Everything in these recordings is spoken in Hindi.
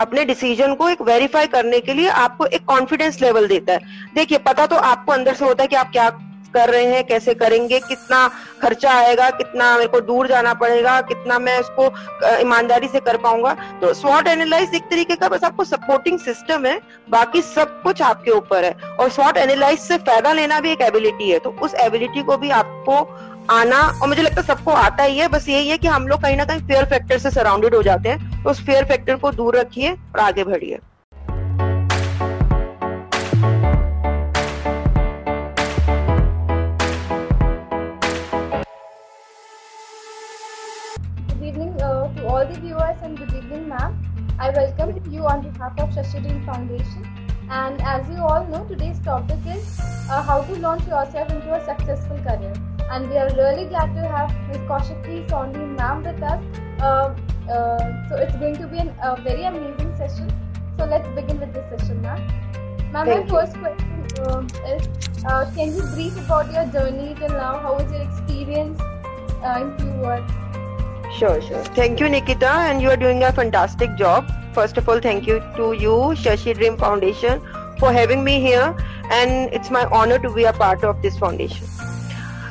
अपने डिसीज़न को एक वेरीफाई करने के लिए आपको एक कॉन्फिडेंस लेवल देता है। देखिए, पता तो आपको अंदर से होता है कि आप क्या कर रहे हैं, कैसे करेंगे, कितना खर्चा आएगा, कितना मेरे को दूर जाना पड़ेगा, कितना मैं उसको ईमानदारी से कर पाऊँगा। तो स्वॉट एनालाइज एक तरीके का बस आपको सपोर्टिंग सिस्टम है, बाकी सब कुछ आपके ऊपर है। और स्वॉट एनालाइज से फ़ायदा लेना भी एक एबिलिटी है तो उस एबिलिटी को भी आपको आना और मुझे लगता है सबको आता ही है बस यही है कि हम लोग कहीं ना कहीं फेयर फैक्टर से सराउंडेड हो जाते हैं तो उस फेयर फैक्टर को दूर रखिए और आगे बढ़िए. I welcome you on behalf of Shashidin Foundation. And as you all know, today's topic is uh, how to launch yourself into a successful career. And we are really glad to have Ms. Kaushiki Sondi ma'am with us. Uh, uh, so it's going to be a uh, very amazing session. So let's begin with this session ma'am. Ma'am, my first question uh, is, uh, can you brief about your journey till now? How was your experience in few words? Sure, sure. Thank you, Nikita, and you are doing a fantastic job. First of all, thank you to you, Shashi Dream Foundation, for having me here, and it's my honor to be a part of this foundation.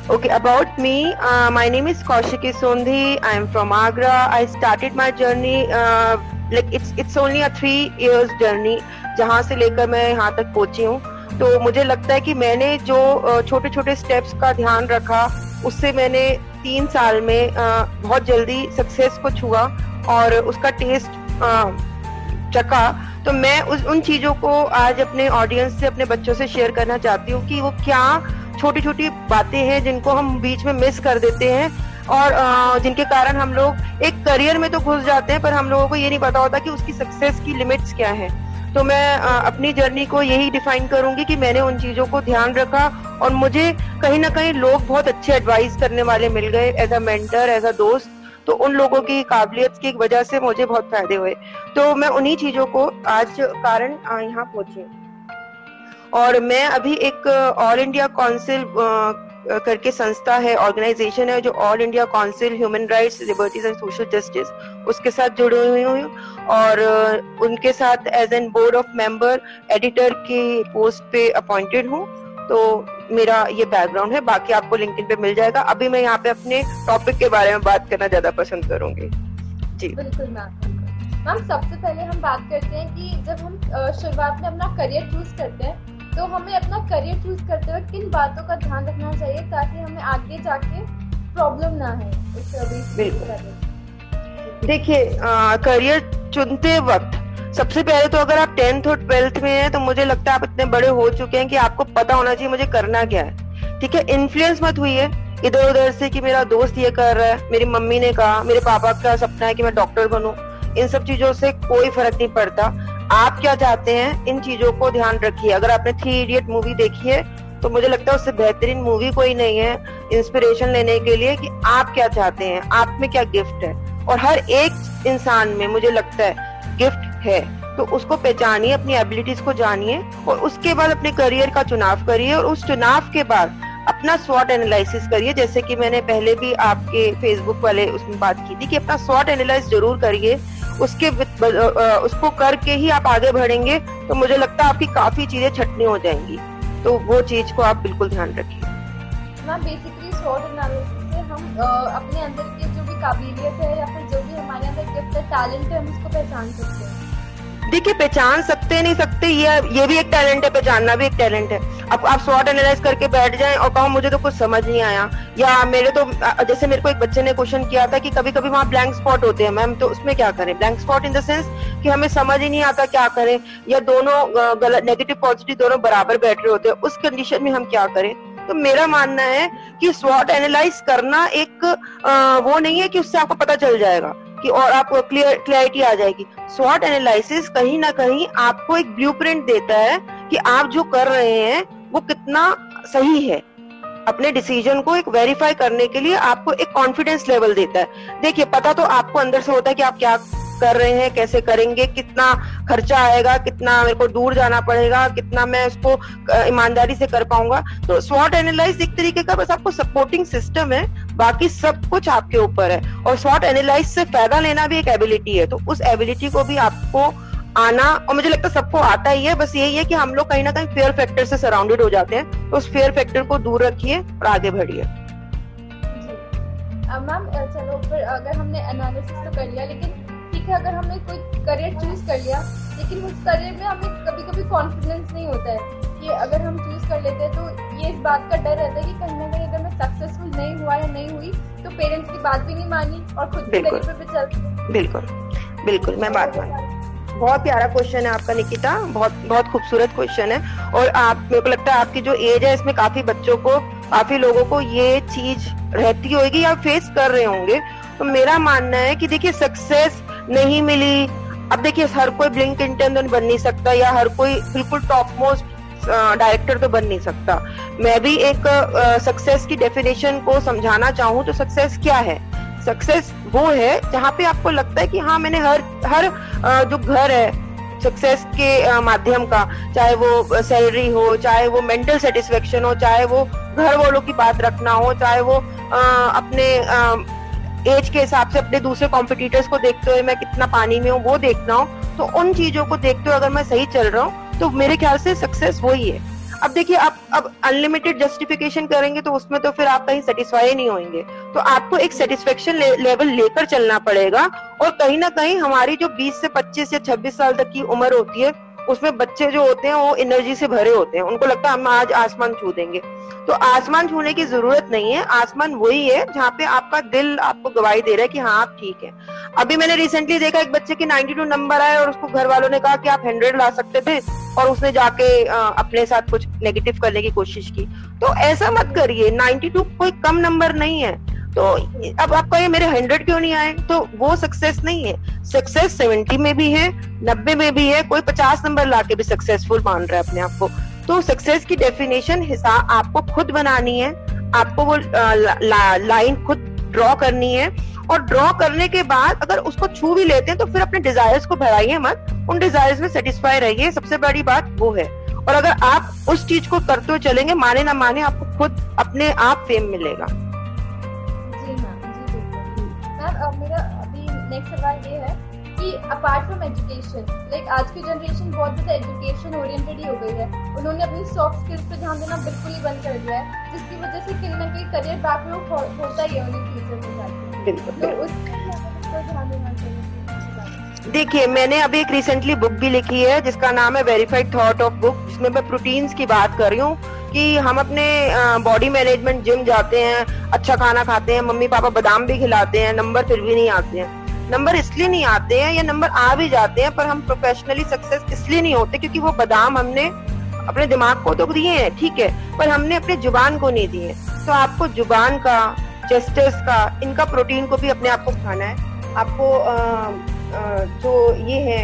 Okay, about me, uh, my name is Kaushiki Sondhi. I am from Agra. I started my journey uh, like it's it's only a three years journey जहाँ से लेकर मैं यहाँ तक पहुँची हूँ तो मुझे लगता है कि मैंने जो छोटे छोटे स्टेप्स का ध्यान रखा उससे मैंने तीन साल में बहुत जल्दी सक्सेस को छुआ और उसका टेस्ट चखा तो मैं उस उन चीज़ों को आज अपने ऑडियंस से अपने बच्चों से शेयर करना चाहती हूँ कि वो क्या छोटी छोटी बातें हैं जिनको हम बीच में मिस कर देते हैं और जिनके कारण हम लोग एक करियर में तो घुस जाते हैं, पर हम लोगों को ये नहीं पता होता कि उसकी सक्सेस की लिमिट्स क्या है। तो मैं अपनी जर्नी को यही डिफाइन करूँगी कि मैंने उन चीज़ों को ध्यान रखा और मुझे कहीं ना कहीं लोग बहुत अच्छे एडवाइस करने वाले मिल गए as a mentor as a दोस्त। तो उन लोगों की काबिलियत की वजह से मुझे बहुत फ़ायदे हुए। तो मैं उन्हीं चीज़ों को आज कारण यहाँ पहुँची और मैं अभी एक ऑल इंडिया काउंसिल करके संस्था है ऑर्गेनाइजेशन है, जो all India council human rights liberties and social justice उसके साथ जुड़ी हुई हूँ। और उनके साथ as an board of member editor की पोस्ट पे अपॉइंटेड हूँ। तो मेरा ये बैकग्राउंड है, बाकी आपको लिंक्डइन पे मिल जाएगा। अभी मैं यहाँ पे अपने टॉपिक के बारे में बात करना ज़्यादा पसंद करूँगी। जी। बिल्कुल, मैम। सबसे पहले हम बात करते हैं कि जब हम शुरुआत में अपना करियर चूज़ करते हैं तो हमें अपना करियर चूज़ करते हुए किन बातों का ध्यान रखना चाहिए ताकि हमें आगे जाके प्रॉब्लम ना है। देखिए करियर चुनते वक्त सबसे पहले तो अगर आप टेंथ और ट्वेल्थ में हैं तो मुझे लगता है आप इतने बड़े हो चुके हैं कि आपको पता होना चाहिए मुझे करना क्या है। ठीक है इन्फ्लुएंस मत हुई है। इधर उधर से कि मेरा दोस्त ये कर रहा है मेरी मम्मी ने कहा मेरे पापा का सपना है कि मैं डॉक्टर बनूं। इन सब चीज़ों से कोई फ़र्क नहीं पड़ता। आप क्या चाहते हैं, इन चीज़ों को ध्यान रखिए। अगर आपने थ्री इडियट मूवी देखी है तो मुझे लगता है उससे बेहतरीन मूवी कोई नहीं है इंस्पिरेशन लेने के लिए कि आप क्या चाहते हैं, आप में क्या गिफ्ट है। और हर एक इंसान में मुझे लगता है गिफ्ट है। तो उसको पहचानिए, अपनी एबिलिटीज को जानिए और उसके बाद अपने करियर का चुनाव करिए और उस चुनाव के बाद अपना स्वॉट एनालिसिस करिए। जैसे कि मैंने पहले भी आपके फेसबुक वाले उसमें बात की थी कि अपना स्वॉट एनालाइज ज़रूर करिए। उसके उसको करके ही आप आगे बढ़ेंगे तो मुझे लगता है आपकी काफ़ी चीज़ें छटनी हो जाएँगी। तो वो चीज़ को आप बिल्कुल ध्यान रखिए। मैम बेसिकली स्वॉट एनालिसिस से हम अपने अंदर की जो भी काबिलियत है या फिर जो भी हमारे अंदर गिफ्ट है टैलेंट है, हम उसको पहचान सकते हैं। देखिए, पहचान सकते नहीं सकते, ये ये भी एक टैलेंट है, पहचानना भी एक टैलेंट है। अब आप स्वॉट एनालाइज करके बैठ जाएँ और कहो मुझे तो कुछ समझ नहीं आया। या मेरे तो जैसे मेरे को एक बच्चे ने क्वेश्चन किया था कि कभी कभी वहाँ ब्लैंक स्पॉट होते हैं, मैम तो उसमें क्या करें? Blank spot in the sense कि हमें समझ ही नहीं आता क्या करें, या दोनों गलत नेगेटिव पॉजिटिव दोनों बराबर बैठ रहे होते हैं, उस कंडीशन में हम क्या करें? तो मेरा मानना है कि स्वॉट एनालाइज करना एक वो नहीं है कि उससे आपको पता चल जाएगा। कि और आपको क्लियर क्लैरिटी आ जाएगी। स्वॉट एनालिसिस कहीं ना कहीं आपको एक ब्लू देता है कि आप जो कर रहे हैं, वो कितना सही है। अपने डिसीज़न को एक वेरीफाई करने के लिए आपको एक कॉन्फिडेंस लेवल देता है। देखिए, पता तो आपको अंदर से होता है कि आप क्या कर रहे हैं, कैसे करेंगे, कितना खर्चा आएगा, कितना मेरे को दूर जाना पड़ेगा, कितना मैं उसको ईमानदारी से कर पाऊँगा। तो स्वॉट एनालाइज एक तरीके का बस आपको सपोर्टिंग सिस्टम है, बाकी सब कुछ आपके ऊपर है। और स्वॉट एनालाइज से फ़ायदा लेना भी एक एबिलिटी है तो उस एबिलिटी को भी आपको आना, और मुझे लगता है सबको आता ही है, बस यही है कि हम लोग कहीं ना कहीं फेयर फैक्टर से सराउंडेड हो जाते हैं तो उस फेयर फैक्टर को दूर रखिए और आगे बढ़िए। मैम चलो, फिर अगर हमने एनालिसिस तो कर लिया, लेकिन ठीक है अगर हमने कोई करियर चूज़ कर लिया लेकिन उस करियर में हमें कभी कभी कॉन्फिडेंस नहीं होता है कि अगर हम चूज़ कर लेते हैं तो ये इस बात का डर रहता है कि कहीं ना कहीं अगर मैं सक्सेसफुल नहीं हुआ या नहीं हुई तो पेरेंट्स की बात भी नहीं मानी और खुद करियर पे चल बिल्कुल। बिल्कुल मैं बात मान बहुत प्यारा क्वेश्चन है आपका निकिता। बहुत बहुत खूबसूरत क्वेश्चन है। और आप मेरे को लगता है आपकी जो एज है इसमें काफ़ी बच्चों को काफ़ी लोगों को ये चीज़ रहती होगी या फेस कर रहे होंगे। तो मेरा मानना है कि देखिए सक्सेस नहीं मिली। अब देखिए, हर कोई ब्लिंक इंटर्न बन नहीं सकता या हर कोई बिल्कुल टॉप मोस्ट डायरेक्टर तो बन नहीं सकता। मैं भी एक सक्सेस की डेफिनेशन को समझाना चाहूँ तो सक्सेस क्या है? सक्सेस वो है जहाँ पे आपको लगता है कि हाँ मैंने हर हर जो घर है सक्सेस के माध्यम का, चाहे वो सैलरी हो, चाहे वो मेंटल सेटिस्फेक्शन हो, चाहे वो घर वालों की बात रखना हो, चाहे वो अपने एज के हिसाब से अपने दूसरे कॉम्पिटिटर्स को देखते हुए मैं कितना पानी में हूँ वो देखना हो। तो उन चीज़ों को देखते हुए अगर मैं सही चल रहा हूँ तो मेरे ख्याल से सक्सेस वही है। अब देखिए आप अब अनलिमिटेड जस्टिफिकेशन करेंगे तो उसमें तो फिर आप कहीं सेटिस्फाई नहीं होंगे। तो आपको एक सेटिस्फेक्शन ले, लेवल लेकर चलना पड़ेगा और कहीं ना कहीं हमारी जो 20 से 25 या 26 साल तक की उम्र होती है उसमें बच्चे जो होते हैं, वो एनर्जी से भरे होते हैं। उनको लगता है, हम आज आसमान छू देंगे। तो आसमान छूने की ज़रूरत नहीं है। आसमान वही है, जहाँ पे आपका दिल आपको गवाही दे रहा है कि हाँ आप ठीक है। अभी मैंने रिसेंटली देखा, एक बच्चे की 92 नंबर आए और उसको घर वालों ने कहा कि, आप 100 ला सकते थे। और उसने जाके अपने साथ कुछ नेगेटिव करने की कोशिश की। तो ऐसा मत करिए 92 कोई कम नंबर नहीं है। तो अब आप कहिए मेरे हंड्रेड क्यों नहीं आए? तो वो सक्सेस नहीं है। सक्सेस सेवेंटी में भी है, नब्बे में भी है, कोई पचास नंबर ला के भी सक्सेसफुल मान रहा है अपने आप को। तो सक्सेस की डेफिनेशन हिसाब आपको खुद बनानी है, आपको वो लाइन खुद ड्रॉ करनी है और ड्रॉ करने के बाद अगर उसको छू भी लेते हैं तो फिर अपने डिजायर्स को भराइए मत। उन डिजायर्स में सेटिस्फाई रहिए। सबसे बड़ी बात वो है। और अगर आप उस चीज़ को करते हुए चलेंगे, माने ना माने आपको खुद अपने आप फेम मिलेगा। मैम मेरा अभी नेक्स्ट सवाल ये है कि अपार्ट फ्रॉम एजुकेशन लाइक आज की जनरेशन बहुत ज़्यादा एजुकेशन ओरिएंटेड ही हो गई है। उन्होंने अपनी सॉफ्ट स्किल्स पे ध्यान देना बिल्कुल ही बंद कर दिया है जिसकी वजह से कहीं ना कहीं करियर बैकलॉग होता ही है उन्हें फ्यूचर में जाके तो उस ध्यान देना चाहिए। देखिए मैंने अभी एक रिसेंटली बुक भी लिखी है जिसका नाम है वेरीफाइड थॉट ऑफ़ बुक जिसमें मैं प्रोटीन्स की बात कर रही हूँ। कि हम अपने बॉडी मैनेजमेंट जिम जाते हैं अच्छा खाना खाते हैं मम्मी पापा बादाम भी खिलाते हैं नंबर फिर भी नहीं आते हैं। नंबर इसलिए नहीं आते हैं या नंबर आ भी जाते हैं पर हम प्रोफेशनली सक्सेस इसलिए नहीं होते क्योंकि वो बादाम हमने अपने दिमाग को तो दिए हैं ठीक है पर हमने अपने ज़ुबान को नहीं दिए तो आपको ज़ुबान का जेस्टर्स का इनका प्रोटीन को भी अपने आप को खाना है। आपको आ, जो ये है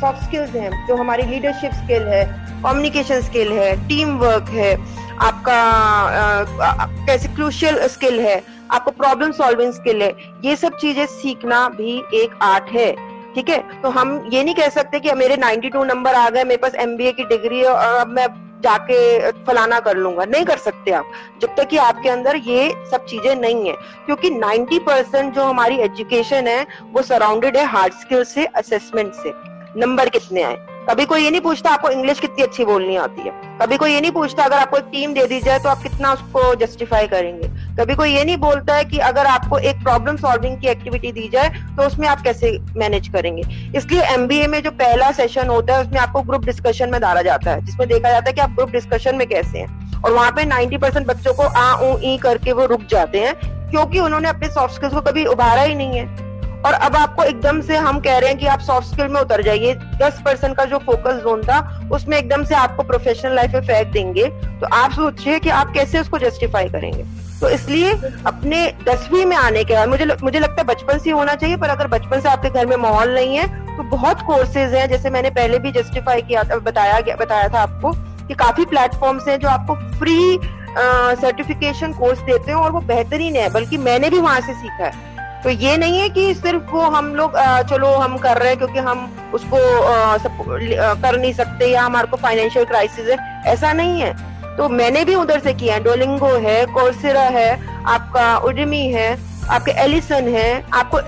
सॉफ्ट स्किल्स हैं, जो हमारी लीडरशिप स्किल है कम्युनिकेशन स्किल है टीम वर्क है, आपका कैसे क्रूशियल स्किल है, आपको प्रॉब्लम सॉल्विंग स्किल है, ये सब चीज़ें सीखना भी एक आर्ट है। ठीक है? तो हम ये नहीं कह सकते कि मेरे 92 नंबर आ गए, मेरे पास एमबीए की डिग्री है और अब मैं जाके फलाना कर लूँगा। नहीं कर सकते आप, जब तक कि आपके अंदर ये सब चीज़ें नहीं है। क्योंकि 90 परसेंट जो हमारी एजुकेशन है, वो सराउंडेड है हार्ड स्किल से असेसमेंट से। नंबर कितने आए? कभी कोई ये नहीं पूछता आपको इंग्लिश कितनी अच्छी बोलनी आती है। कभी कोई ये नहीं पूछता, अगर आपको एक टीम दे दी जाए तो आप कितना उसको जस्टिफाई करेंगे। कभी कोई ये नहीं बोलता है कि अगर आपको एक प्रॉब्लम सॉल्विंग की एक्टिविटी दी जाए तो उसमें आप कैसे मैनेज करेंगे? इसलिए एमबीए में जो पहला सेशन होता है, उसमें आपको ग्रुप डिस्कशन में डाला जाता है, जिसमें देखा जाता है कि आप ग्रुप डिस्कशन में कैसे हैं। और वहाँ पे 90 परसेंट बच्चों को आ, ऊ, ई करके वो रुक जाते हैं, क्योंकि उन्होंने अपने सॉफ्ट स्किल्स को कभी उभारा ही नहीं है। और अब आपको एकदम से हम कह रहे हैं कि आप सॉफ्ट स्किल में उतर जाइए। दस परसेंट का जो फोकस जोन था, उसमें एकदम से आपको प्रोफेशनल लाइफ में फेंक देंगे। तो आप सोचिए कि आप कैसे उसको जस्टिफाई करेंगे। तो इसलिए अपने दसवीं में आने के बाद, मुझे मुझे लगता है बचपन से होना चाहिए, पर अगर बचपन से आपके घर में माहौल नहीं है तो बहुत कोर्सेज हैं, जैसे मैंने पहले भी जस्टिफाई किया था, बताया गया, बताया था आपको कि काफ़ी प्लेटफॉर्म्स हैं जो आपको फ्री सर्टिफिकेशन कोर्स देते हैं और वो बेहतरीन है, बल्कि मैंने भी वहाँ से सीखा है। तो ये नहीं है कि सिर्फ़ वो हम लोग चलो हम कर रहे हैं क्योंकि हम उसको कर नहीं सकते या हमारे को फाइनेंशियल क्राइसिस है, ऐसा नहीं है। तो मैंने भी उधर से किया डोलिंगो है कोर्सिरा है आपका उडमी है आपके एलिसन है आपको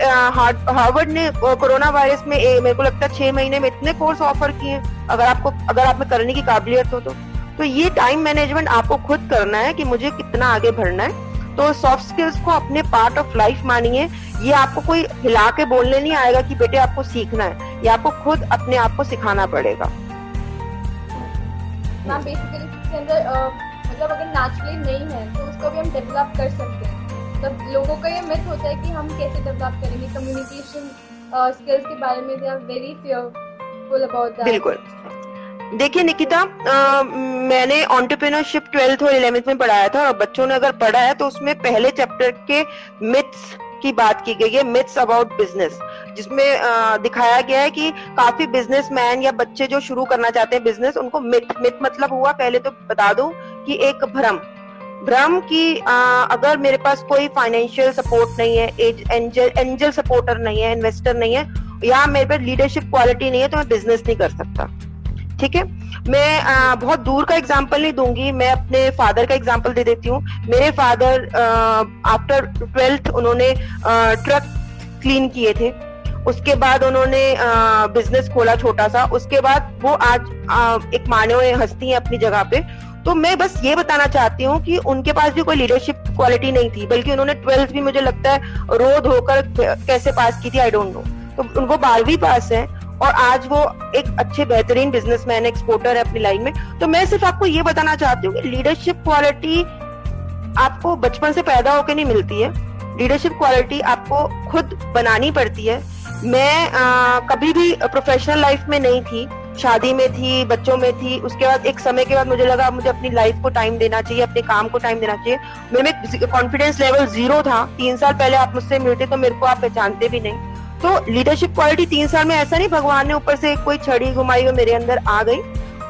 हार्वर्ड ने कोरोना वायरस में ए, मेरे को लगता है छह महीने में इतने कोर्स ऑफ़र किए अगर आपको अगर आप में करने की काबिलियत हो तो। तो ये टाइम मैनेजमेंट आपको खुद करना है कि मुझे कितना आगे बढ़ना है। तो सॉफ्ट स्किल्स को अपने पार्ट ऑफ़ लाइफ मानिए। ये आपको कोई हिला के बोलने नहीं आएगा कि बेटे आपको सीखना है। ये आपको खुद अपने आप को सिखाना पड़ेगा। बेसिकली इसके अंदर मतलब अगर नेचुरली नहीं है तो उसको भी हम डेवलप कर सकते हैं। मतलब लोगों का ये मिथ होता है कि हम कैसे डेवलप करेंगे कम्युनिकेशन स्किल्स के बारे में they are very fearful about that बिल्कुल। देखिए निकिता मैंने ऑन्टरप्रेन्योरशिप ट्वेल्थ और इलेवेंथ में पढ़ाया था, और बच्चों ने अगर पढ़ा है तो उसमें पहले चैप्टर के मिथ्स की बात की गई है मिथ्स अबाउट बिज़नेस जिसमें दिखाया गया है कि काफ़ी बिजनेसमैन या बच्चे जो शुरू करना चाहते हैं बिज़नेस उनको मिथ मिथ मतलब हुआ पहले तो बता दो कि एक भ्रम। भ्रम की आ, अगर मेरे पास कोई फाइनेंशियल सपोर्ट नहीं है एंजल एंजल सपोर्टर नहीं है इन्वेस्टर नहीं है या मेरे पास लीडरशिप क्वालिटी नहीं है तो मैं बिज़नेस नहीं कर सकता। ठीक है? मैं आ, बहुत दूर का एग्ज़ाम्पल नहीं दूँगी मैं अपने फादर का एग्ज़ाम्पल दे देती हूँ। मेरे फादर आफ्टर ट्वेल्थ उन्होंने आ, ट्रक क्लीन किए थे। उसके बाद उन्होंने बिज़नेस खोला छोटा सा उसके बाद वो आज आ, एक माने हुए हस्ती है अपनी जगह पे। तो मैं बस ये बताना चाहती हूँ कि उनके पास भी कोई लीडरशिप क्वालिटी नहीं थी बल्कि उन्होंने ट्वेल्थ भी मुझे लगता है रोड होकर कैसे पास की थी आई डोंट नो तो उनको बारहवीं पास है और आज वो एक अच्छे बेहतरीन बिजनेसमैन एक्सपोर्टर है अपनी लाइन में। तो मैं सिर्फ़ आपको ये बताना चाहती हूँ कि लीडरशिप क्वालिटी आपको बचपन से पैदा होकर नहीं मिलती है। लीडरशिप क्वालिटी आपको खुद बनानी पड़ती है। मैं आ, कभी भी प्रोफेशनल लाइफ में नहीं थी। शादी में थी बच्चों में थी। उसके बाद एक समय के बाद मुझे लगा मुझे अपनी लाइफ को टाइम देना चाहिए अपने काम को टाइम देना चाहिए। मेरे में कॉन्फिडेंस लेवल ज़ीरो था। तीन साल पहले आप मुझसे मिलते तो मेरे को आप पहचानते भी नहीं। तो लीडरशिप क्वालिटी तीन साल में ऐसा नहीं भगवान ने ऊपर से कोई छड़ी घुमाई हुई मेरे अंदर आ गई।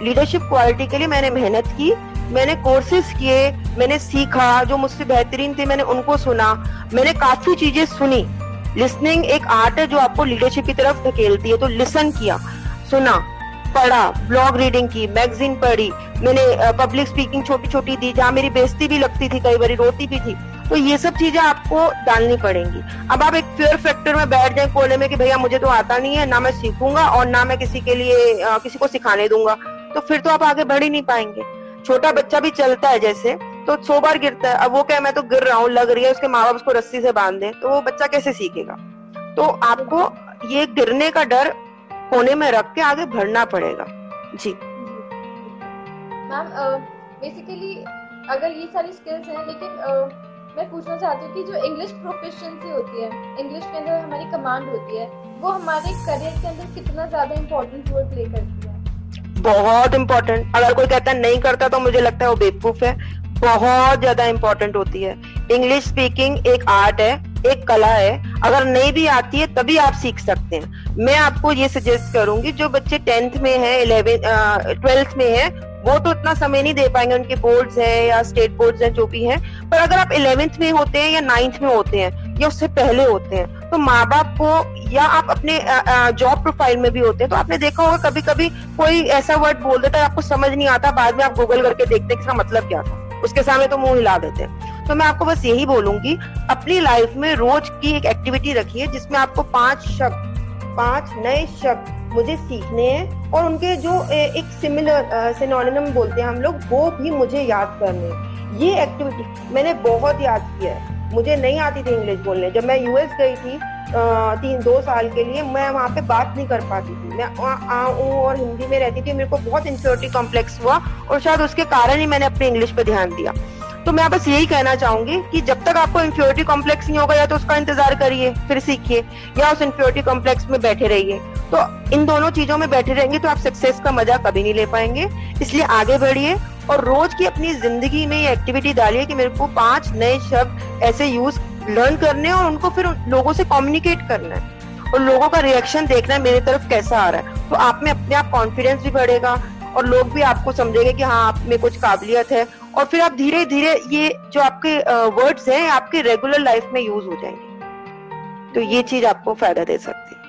लीडरशिप क्वालिटी के लिए मैंने मेहनत की मैंने कोर्सेज किए मैंने सीखा जो मुझसे बेहतरीन थे मैंने उनको सुना मैंने काफ़ी चीज़ें सुनी। लिसनिंग एक आर्ट है जो आपको लीडरशिप की तरफ़ धकेलती है तो लिसन किया सुना पढ़ा ब्लॉग रीडिंग की मैगजीन पढ़ी मैंने पब्लिक स्पीकिंग छोटी छोटी दी जहाँ मेरी बेइज्जती भी लगती थी कई बार रोती भी थी तो ये सब चीज़ें आपको डालनी पड़ेंगी। अब आप एक फेयर फैक्टर में बैठ जाए कोने में कि भैया मुझे तो आता नहीं है ना मैं सीखूँगा और ना मैं किसी के लिए आ, किसी को सिखाने दूँगा तो फिर तो आप आगे बढ़ ही नहीं पाएँगे। छोटा बच्चा भी चलता है जैसे तो सो बार गिरता है। अब वो क्या मैं तो गिर रहा हूँ लग रही है उसके माँ बाप उसको रस्सी से बाँध दे। तो वो बच्चा कैसे सीखेगा? तो आपको ये गिरने का डर कोने में रख के आगे बढ़ना पड़ेगा। जी। मैम बेसिकली अगर ये सारी स्किल्स हैं लेकिन uh, मैं पूछना चाहती हूँ कि जो इंग्लिश प्रोफिशिएंसी होती है इंग्लिश के अंदर हमारी कमांड होती है वो हमारे करियर के अंदर कितना ज़्यादा इम्पोर्टेंट रोल प्ले करती है? बहुत इम्पोर्टेंट अगर कोई कहता है नहीं करता तो मुझे लगता है वो बेवकूफ़ है। बहुत ज़्यादा इम्पोर्टेंट होती है। इंग्लिश स्पीकिंग एक आर्ट है, एक कला है। अगर नहीं भी आती है, तभी आप सीख सकते हैं। मैं आपको ये सजेस्ट करूँगी, जो बच्चे टेंथ में है इलेवेंथ ट्वेल्थ में है, वो तो इतना समय नहीं दे पाएँगे। उनके बोर्ड्स है या स्टेट बोर्ड्स है, जो भी है। पर अगर आप इलेवेंथ में होते हैं या नाइन्थ में होते हैं, या उससे पहले होते हैं तो माँ बाप को या आप अपने जॉब प्रोफ़ाइल में भी होते हैं तो आपने देखा होगा कभी कभी कोई ऐसा वर्ड बोल देता है, आपको समझ नहीं आता, बाद में आप गूगल करके देखते हैं इसका मतलब क्या था। उसके सामने तो मुँह हिला देते हैं। तो मैं आपको बस यही बोलूँगी, अपनी लाइफ में रोज की एक एक्टिविटी रखिए जिसमें आपको पाँच शब्द, पाँच नए शब्द मुझे सीखने हैं और उनके जो एक सिमिलर सिनोनिम बोलते हैं हम लोग, वो भी मुझे याद करने ये एक्टिविटी मैंने बहुत याद किया है। मुझे नहीं आती थी इंग्लिश बोलने। जब मैं यूएस गई थी तीन, दो साल के लिए, मैं वहाँ पे बात नहीं कर पाती थी। मैं आऊँ और हिंदी में रहती थी, मेरे को बहुत इंस्योरिटी कॉम्प्लेक्स हुआ और शायद उसके कारण ही मैंने अपनी इंग्लिश पे ध्यान दिया। तो मैं बस यही कहना चाहूँगी कि जब तक आपको इंफ्योरिटी कॉम्प्लेक्स नहीं होगा, या तो उसका इंतज़ार करिए, फिर सीखिए, या उस इंफ्योरिटी कॉम्प्लेक्स में बैठे रहिए। तो इन दोनों चीज़ों में बैठे रहेंगे तो आप सक्सेस का मज़ा कभी नहीं ले पाएँगे। इसलिए आगे बढ़िए और रोज की अपनी ज़िंदगी में ये एक्टिविटी डालिए कि मेरे को पाँच नए शब्द ऐसे यूज़ लर्न करने और उनको फिर लोगों से कम्युनिकेट करना है। और लोगों का रिएक्शन देखना है, मेरी तरफ़ कैसा आ रहा है। तो आप में अपने आप कॉन्फिडेंस भी बढ़ेगा और लोग भी आपको समझेंगे कि हाँ आप में कुछ काबिलियत है और फिर आप धीरे धीरे ये जो आपके वर्ड्स हैं आपके रेगुलर लाइफ में यूज़ हो जाएँगे। तो ये चीज़ आपको फ़ायदा दे सकती है।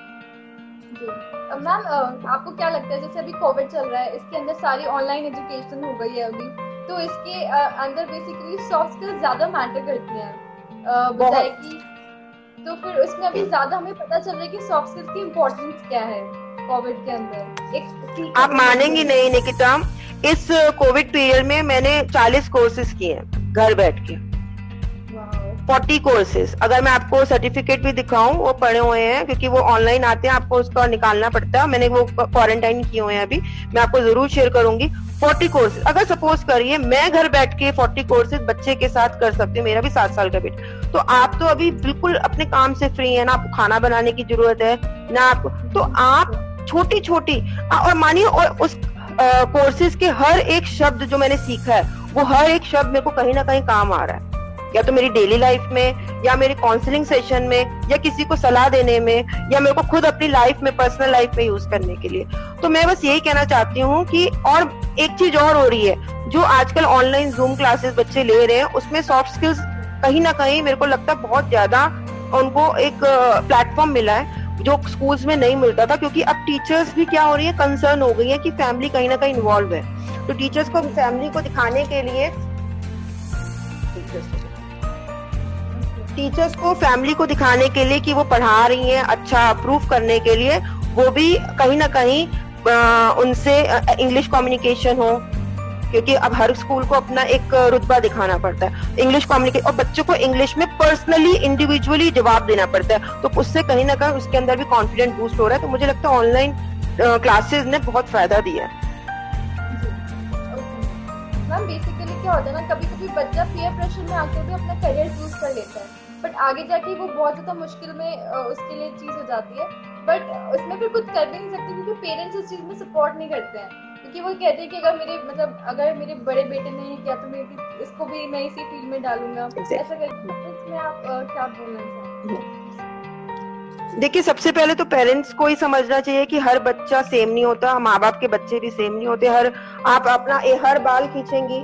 मैम आपको क्या लगता है जैसे अभी कोविड चल रहा है इसके अंदर सारी ऑनलाइन एजुकेशन हो गई है अभी तो इसके अंदर बेसिकली सॉफ्ट स्किल्स ज़्यादा मैटर करती हैं। बजाय कि तो फिर उसमें अभी ज़्यादा हमें पता चल रहा है कि सॉफ्ट स्किल्स की इम्पोर्टेंस क्या है कोविड के अंदर? एक आप मानेंगी नहीं निकिता। इस कोविड पीरियड में मैंने 40 कोर्सेज किए हैं, घर बैठ के। फोर्टी कोर्सेज अगर मैं आपको सर्टिफिकेट भी दिखाऊँ, वो पढ़े हुए हैं, क्योंकि वो ऑनलाइन आते हैं, आपको उसका निकालना पड़ता है। मैंने वो क्वारंटाइन किए हुए हैं अभी। मैं आपको ज़रूर शेयर करूँगी। फोर्टी कोर्सेज अगर सपोज़ करिए, मैं घर बैठ के फोर्टी कोर्सेज बच्चे के साथ कर सकती हूँ, मेरा भी सात साल का बेटा। तो आप तो अभी बिल्कुल अपने काम से फ्री है, ना आपको खाना बनाने की ज़रूरत है, ना आपको तो आप छोटी छोटी और मानिए, और उस कोर्सेज के हर एक शब्द जो मैंने सीखा है, वो हर एक शब्द मेरे को कहीं ना कहीं काम आ रहा है। या तो मेरी डेली लाइफ में, या मेरे काउंसलिंग सेशन में, या किसी को सलाह देने में, या मेरे को खुद अपनी लाइफ में पर्सनल लाइफ में यूज़ करने के लिए। तो मैं बस यही कहना चाहती हूँ कि, और एक चीज़ और हो रही है, जो आजकल ऑनलाइन जूम क्लासेस बच्चे ले रहे हैं, उसमें सॉफ्ट स्किल्स कहीं ना कहीं मेरे को लगता है बहुत ज़्यादा उनको एक प्लेटफॉर्म मिला है। जो स्कूल्स में नहीं मिलता था, क्योंकि अब टीचर्स भी क्या हो रही है कंसर्न हो गई है कि फैमिली कहीं ना कहीं इन्वॉल्व है। तो टीचर्स को फैमिली को दिखाने के लिए टीचर्स को फैमिली को दिखाने के लिए कि वो पढ़ा रही हैं अच्छा अप्रूव करने के लिए, वो भी कहीं ना कहीं उनसे इंग्लिश कम्युनिकेशन हो क्योंकि अब हर स्कूल को अपना एक रुतबा दिखाना पड़ता है। इंग्लिश कम्युनिकेशन और बच्चों को इंग्लिश में पर्सनली इंडिविजुअली जवाब देना पड़ता है। तो उससे कहीं ना कहीं उसके अंदर भी कॉन्फिडेंस बूस्ट हो रहा है। तो मुझे लगता है ऑनलाइन क्लासेस ने बहुत फ़ायदा दिया है। मैम बेसिकली क्या होता है ना कभी कभी बच्चा पीयर प्रेशर में आकर भी अपना करियर चूज़ कर लेता है। बट आगे जाके वो बहुत ज़्यादा मुश्किल में उसके लिए चीज़ हो जाती है। बट उसमें फिर कुछ कर भी नहीं सकते क्योंकि पेरेंट्स उस चीज़ में सपोर्ट नहीं करते हैं। क्योंकि वो कहते हैं कि अगर मेरे मतलब अगर मेरे बड़े बेटे ने किया तो मैं इसको भी मैं इसी फ़ील्ड में डालूँगा। ऐसा करके इसमें आप क्या बोलना चाहते देखिए सबसे पहले तो पेरेंट्स को ही समझना चाहिए कि हर बच्चा सेम नहीं होता माँ बाप के बच्चे भी सेम नहीं होते। हर आप अपना ए, हर बाल खींचेंगी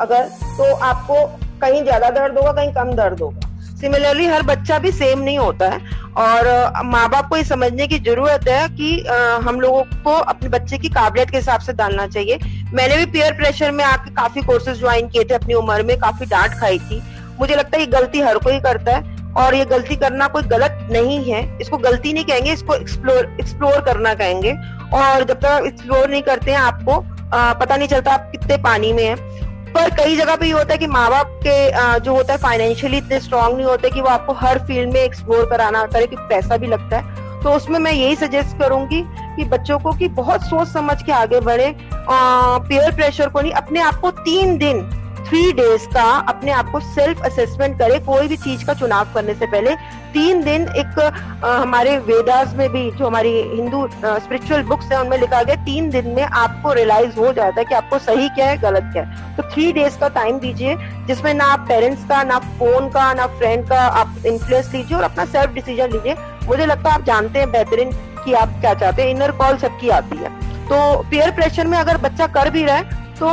अगर तो आपको कहीं ज़्यादा दर्द होगा कहीं कम दर्द होगा। सिमिलरली हर बच्चा भी सेम नहीं होता है। और माँ बाप को ये समझने की ज़रूरत है कि हम लोगों को अपने बच्चे की काबिलियत के हिसाब से डालना चाहिए। मैंने भी पेयर प्रेशर में आके काफ़ी कोर्सेज ज्वाइन किए थे अपनी उम्र में काफ़ी डांट खाई थी। मुझे लगता है ये गलती हर कोई करता है। और ये गलती करना कोई गलत नहीं है। इसको गलती नहीं कहेंगे इसको एक्सप्लोर एक्सप्लोर करना कहेंगे। और जब तक एक्सप्लोर नहीं करते हैं आपको आ, पता नहीं चलता आप कितने पानी में हैं। पर कई जगह पे ये होता है कि माँ बाप के जो होता है फाइनेंशियली इतने स्ट्रांग नहीं होते कि वो आपको हर फ़ील्ड में एक्सप्लोर कराना करे क्योंकि पैसा भी लगता है। तो उसमें मैं यही सजेस्ट करूँगी कि बच्चों को कि बहुत सोच समझ के आगे बढ़े। पेयर प्रेशर को नहीं, अपने आप को तीन दिन थ्री डेज़ का अपने आप को सेल्फ असेसमेंट करे कोई भी चीज़ का चुनाव करने से पहले तीन दिन एक आ, हमारे वेदास में भी जो हमारी हिंदू स्पिरिचुअल बुक्स है उनमें लिखा गया तीन दिन में आपको रियलाइज़ हो जाता है कि आपको सही क्या है गलत क्या है। तो थ्री डेज़ का टाइम दीजिए जिसमें ना आप पेरेंट्स का ना फ़ोन का ना फ्रेंड का आप इन्फ्लुएंस लीजिए और अपना सेल्फ डिसीज़न लीजिए। मुझे लगता है आप जानते हैं बेहतरीन कि आप क्या चाहते हैं इनर कॉल सबकी आती है। तो पेयर प्रेशर में अगर बच्चा कर भी रहा है तो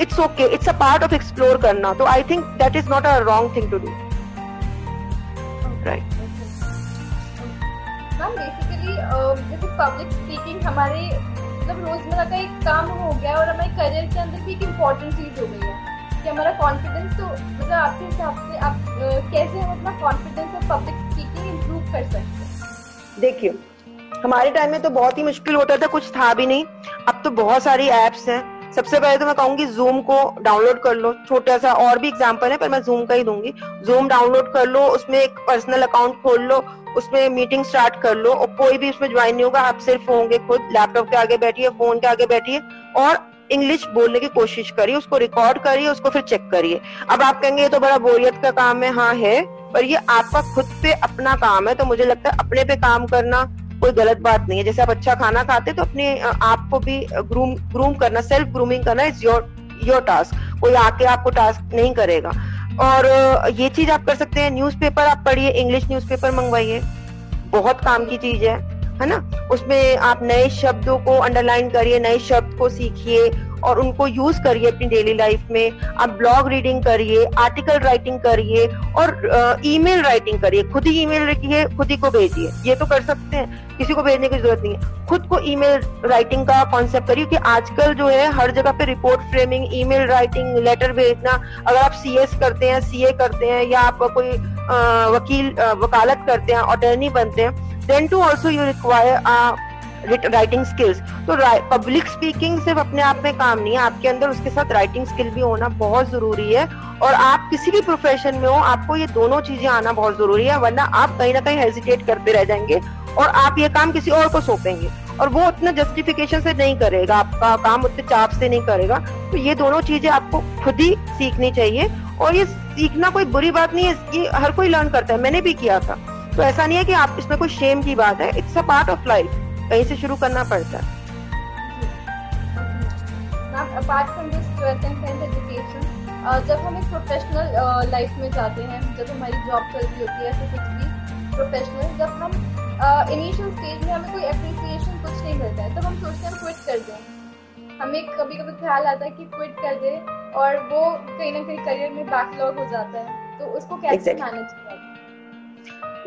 it's okay it's a part of explore करना तो I think that is not a wrong thing to do right ma'am basically जैसे पब्लिक स्पीकिंग हमारे मतलब रोज़मर्रा का एक काम हो गया और हमारे करियर के अंदर भी एक इम्पोर्टेंट चीज़ हो गई है कि हमारा कॉन्फिडेंस तो मतलब आपके हिसाब से आप कैसे हम अपना कॉन्फिडेंस और पब्लिक स्पीकिंग इम्प्रूव कर सकते हैं? देखिए हमारे टाइम में तो बहुत ही मुश्किल होता था कुछ था भी नहीं। अब तो बहुत सारी एप्स हैं। सबसे पहले तो मैं कहूँगी जूम को डाउनलोड कर लो। छोटा सा और भी एग्ज़ाम्पल है, पर मैं जूम का ही दूँगी। जूम डाउनलोड कर लो, उसमें एक पर्सनल अकाउंट खोल लो, उसमें मीटिंग स्टार्ट कर लो, और कोई भी उसमें ज्वाइन नहीं होगा, आप सिर्फ़ होंगे खुद। लैपटॉप के आगे बैठिए फ़ोन के आगे बैठिए, और इंग्लिश बोलने की कोशिश करिए, उसको रिकॉर्ड करिए, उसको फिर चेक करिए। अब आप कहेंगे, ये तो बड़ा बोरियत का काम है। हाँ है, पर ये आपका खुद पे अपना काम है तो मुझे लगता है अपने पे काम करना कोई गलत बात नहीं है। जैसे आप अच्छा खाना खाते तो अपने आप को भी ग्रूम ग्रूम करना सेल्फ ग्रूमिंग करना इज़ योर योर टास्क कोई आके आपको टास्क नहीं करेगा। और ये चीज़ आप कर सकते हैं। न्यूज़पेपर आप पढ़िए इंग्लिश न्यूज़पेपर मंगवाइए। बहुत काम की चीज़ है। है ना? उसमें आप नए शब्दों को अंडरलाइन करिए, नए शब्द को सीखिए और उनको यूज़ करिए अपनी डेली लाइफ में। आप ब्लॉग रीडिंग करिए आर्टिकल राइटिंग करिए और ईमेल राइटिंग करिए। खुद ही ईमेल लिखिए, खुद ही को भेजिए। ये तो कर सकते हैं। किसी को भेजने की ज़रूरत नहीं है। खुद को ईमेल राइटिंग का कॉन्सेप्ट करिए कि आजकल जो है, हर जगह पे report framing email writing letter भेजना, अगर आप सीएस करते हैं सीए करते हैं या आप कोई वकील वकालत करते हैं अटर्नी बनते हैं then too also you require writing skills तो पब्लिक स्पीकिंग सिर्फ़ अपने आप में काम नहीं है, आपके अंदर उसके साथ राइटिंग स्किल भी होना बहुत ज़रूरी है। और आप किसी भी प्रोफेशन में हो, आपको ये दोनों चीज़ें आना बहुत ज़रूरी है, वरना आप कहीं ना कहीं हेजिटेट करते रह जाएँगे और आप ये काम किसी और को सौंपेंगे। और वो उतना जस्टिफिकेशन से नहीं करेगा, आपका काम उतने चाप से नहीं करेगा। तो ये दोनों चीज़ें आपको खुद ही सीखनी चाहिए। और ये सीखना कोई बुरी बात नहीं है ये हर कोई लर्न करता है। मैंने भी किया था। तो ऐसा नहीं है कि आप इसमें कोई शेम की बात है। It's a part of life कहीं से शुरू करना पड़ता है। 12th and 10th education, जब हम एक प्रोफेशनल लाइफ में जाते हैं जब हमारी जॉब चल रही होती है ऐसे कुछ भी प्रोफेशनल जब हम इनिशियल स्टेज में हमें कोई अप्रिसिएशन कुछ नहीं मिलता है तब हम सोचते हैं क्विट कर दें। हमें कभी कभी ख्याल आता है कि क्विट कर दे और वो कहीं ना कहीं करियर में बैकलॉग हो जाता है। तो उसको कैसे मैनेज किया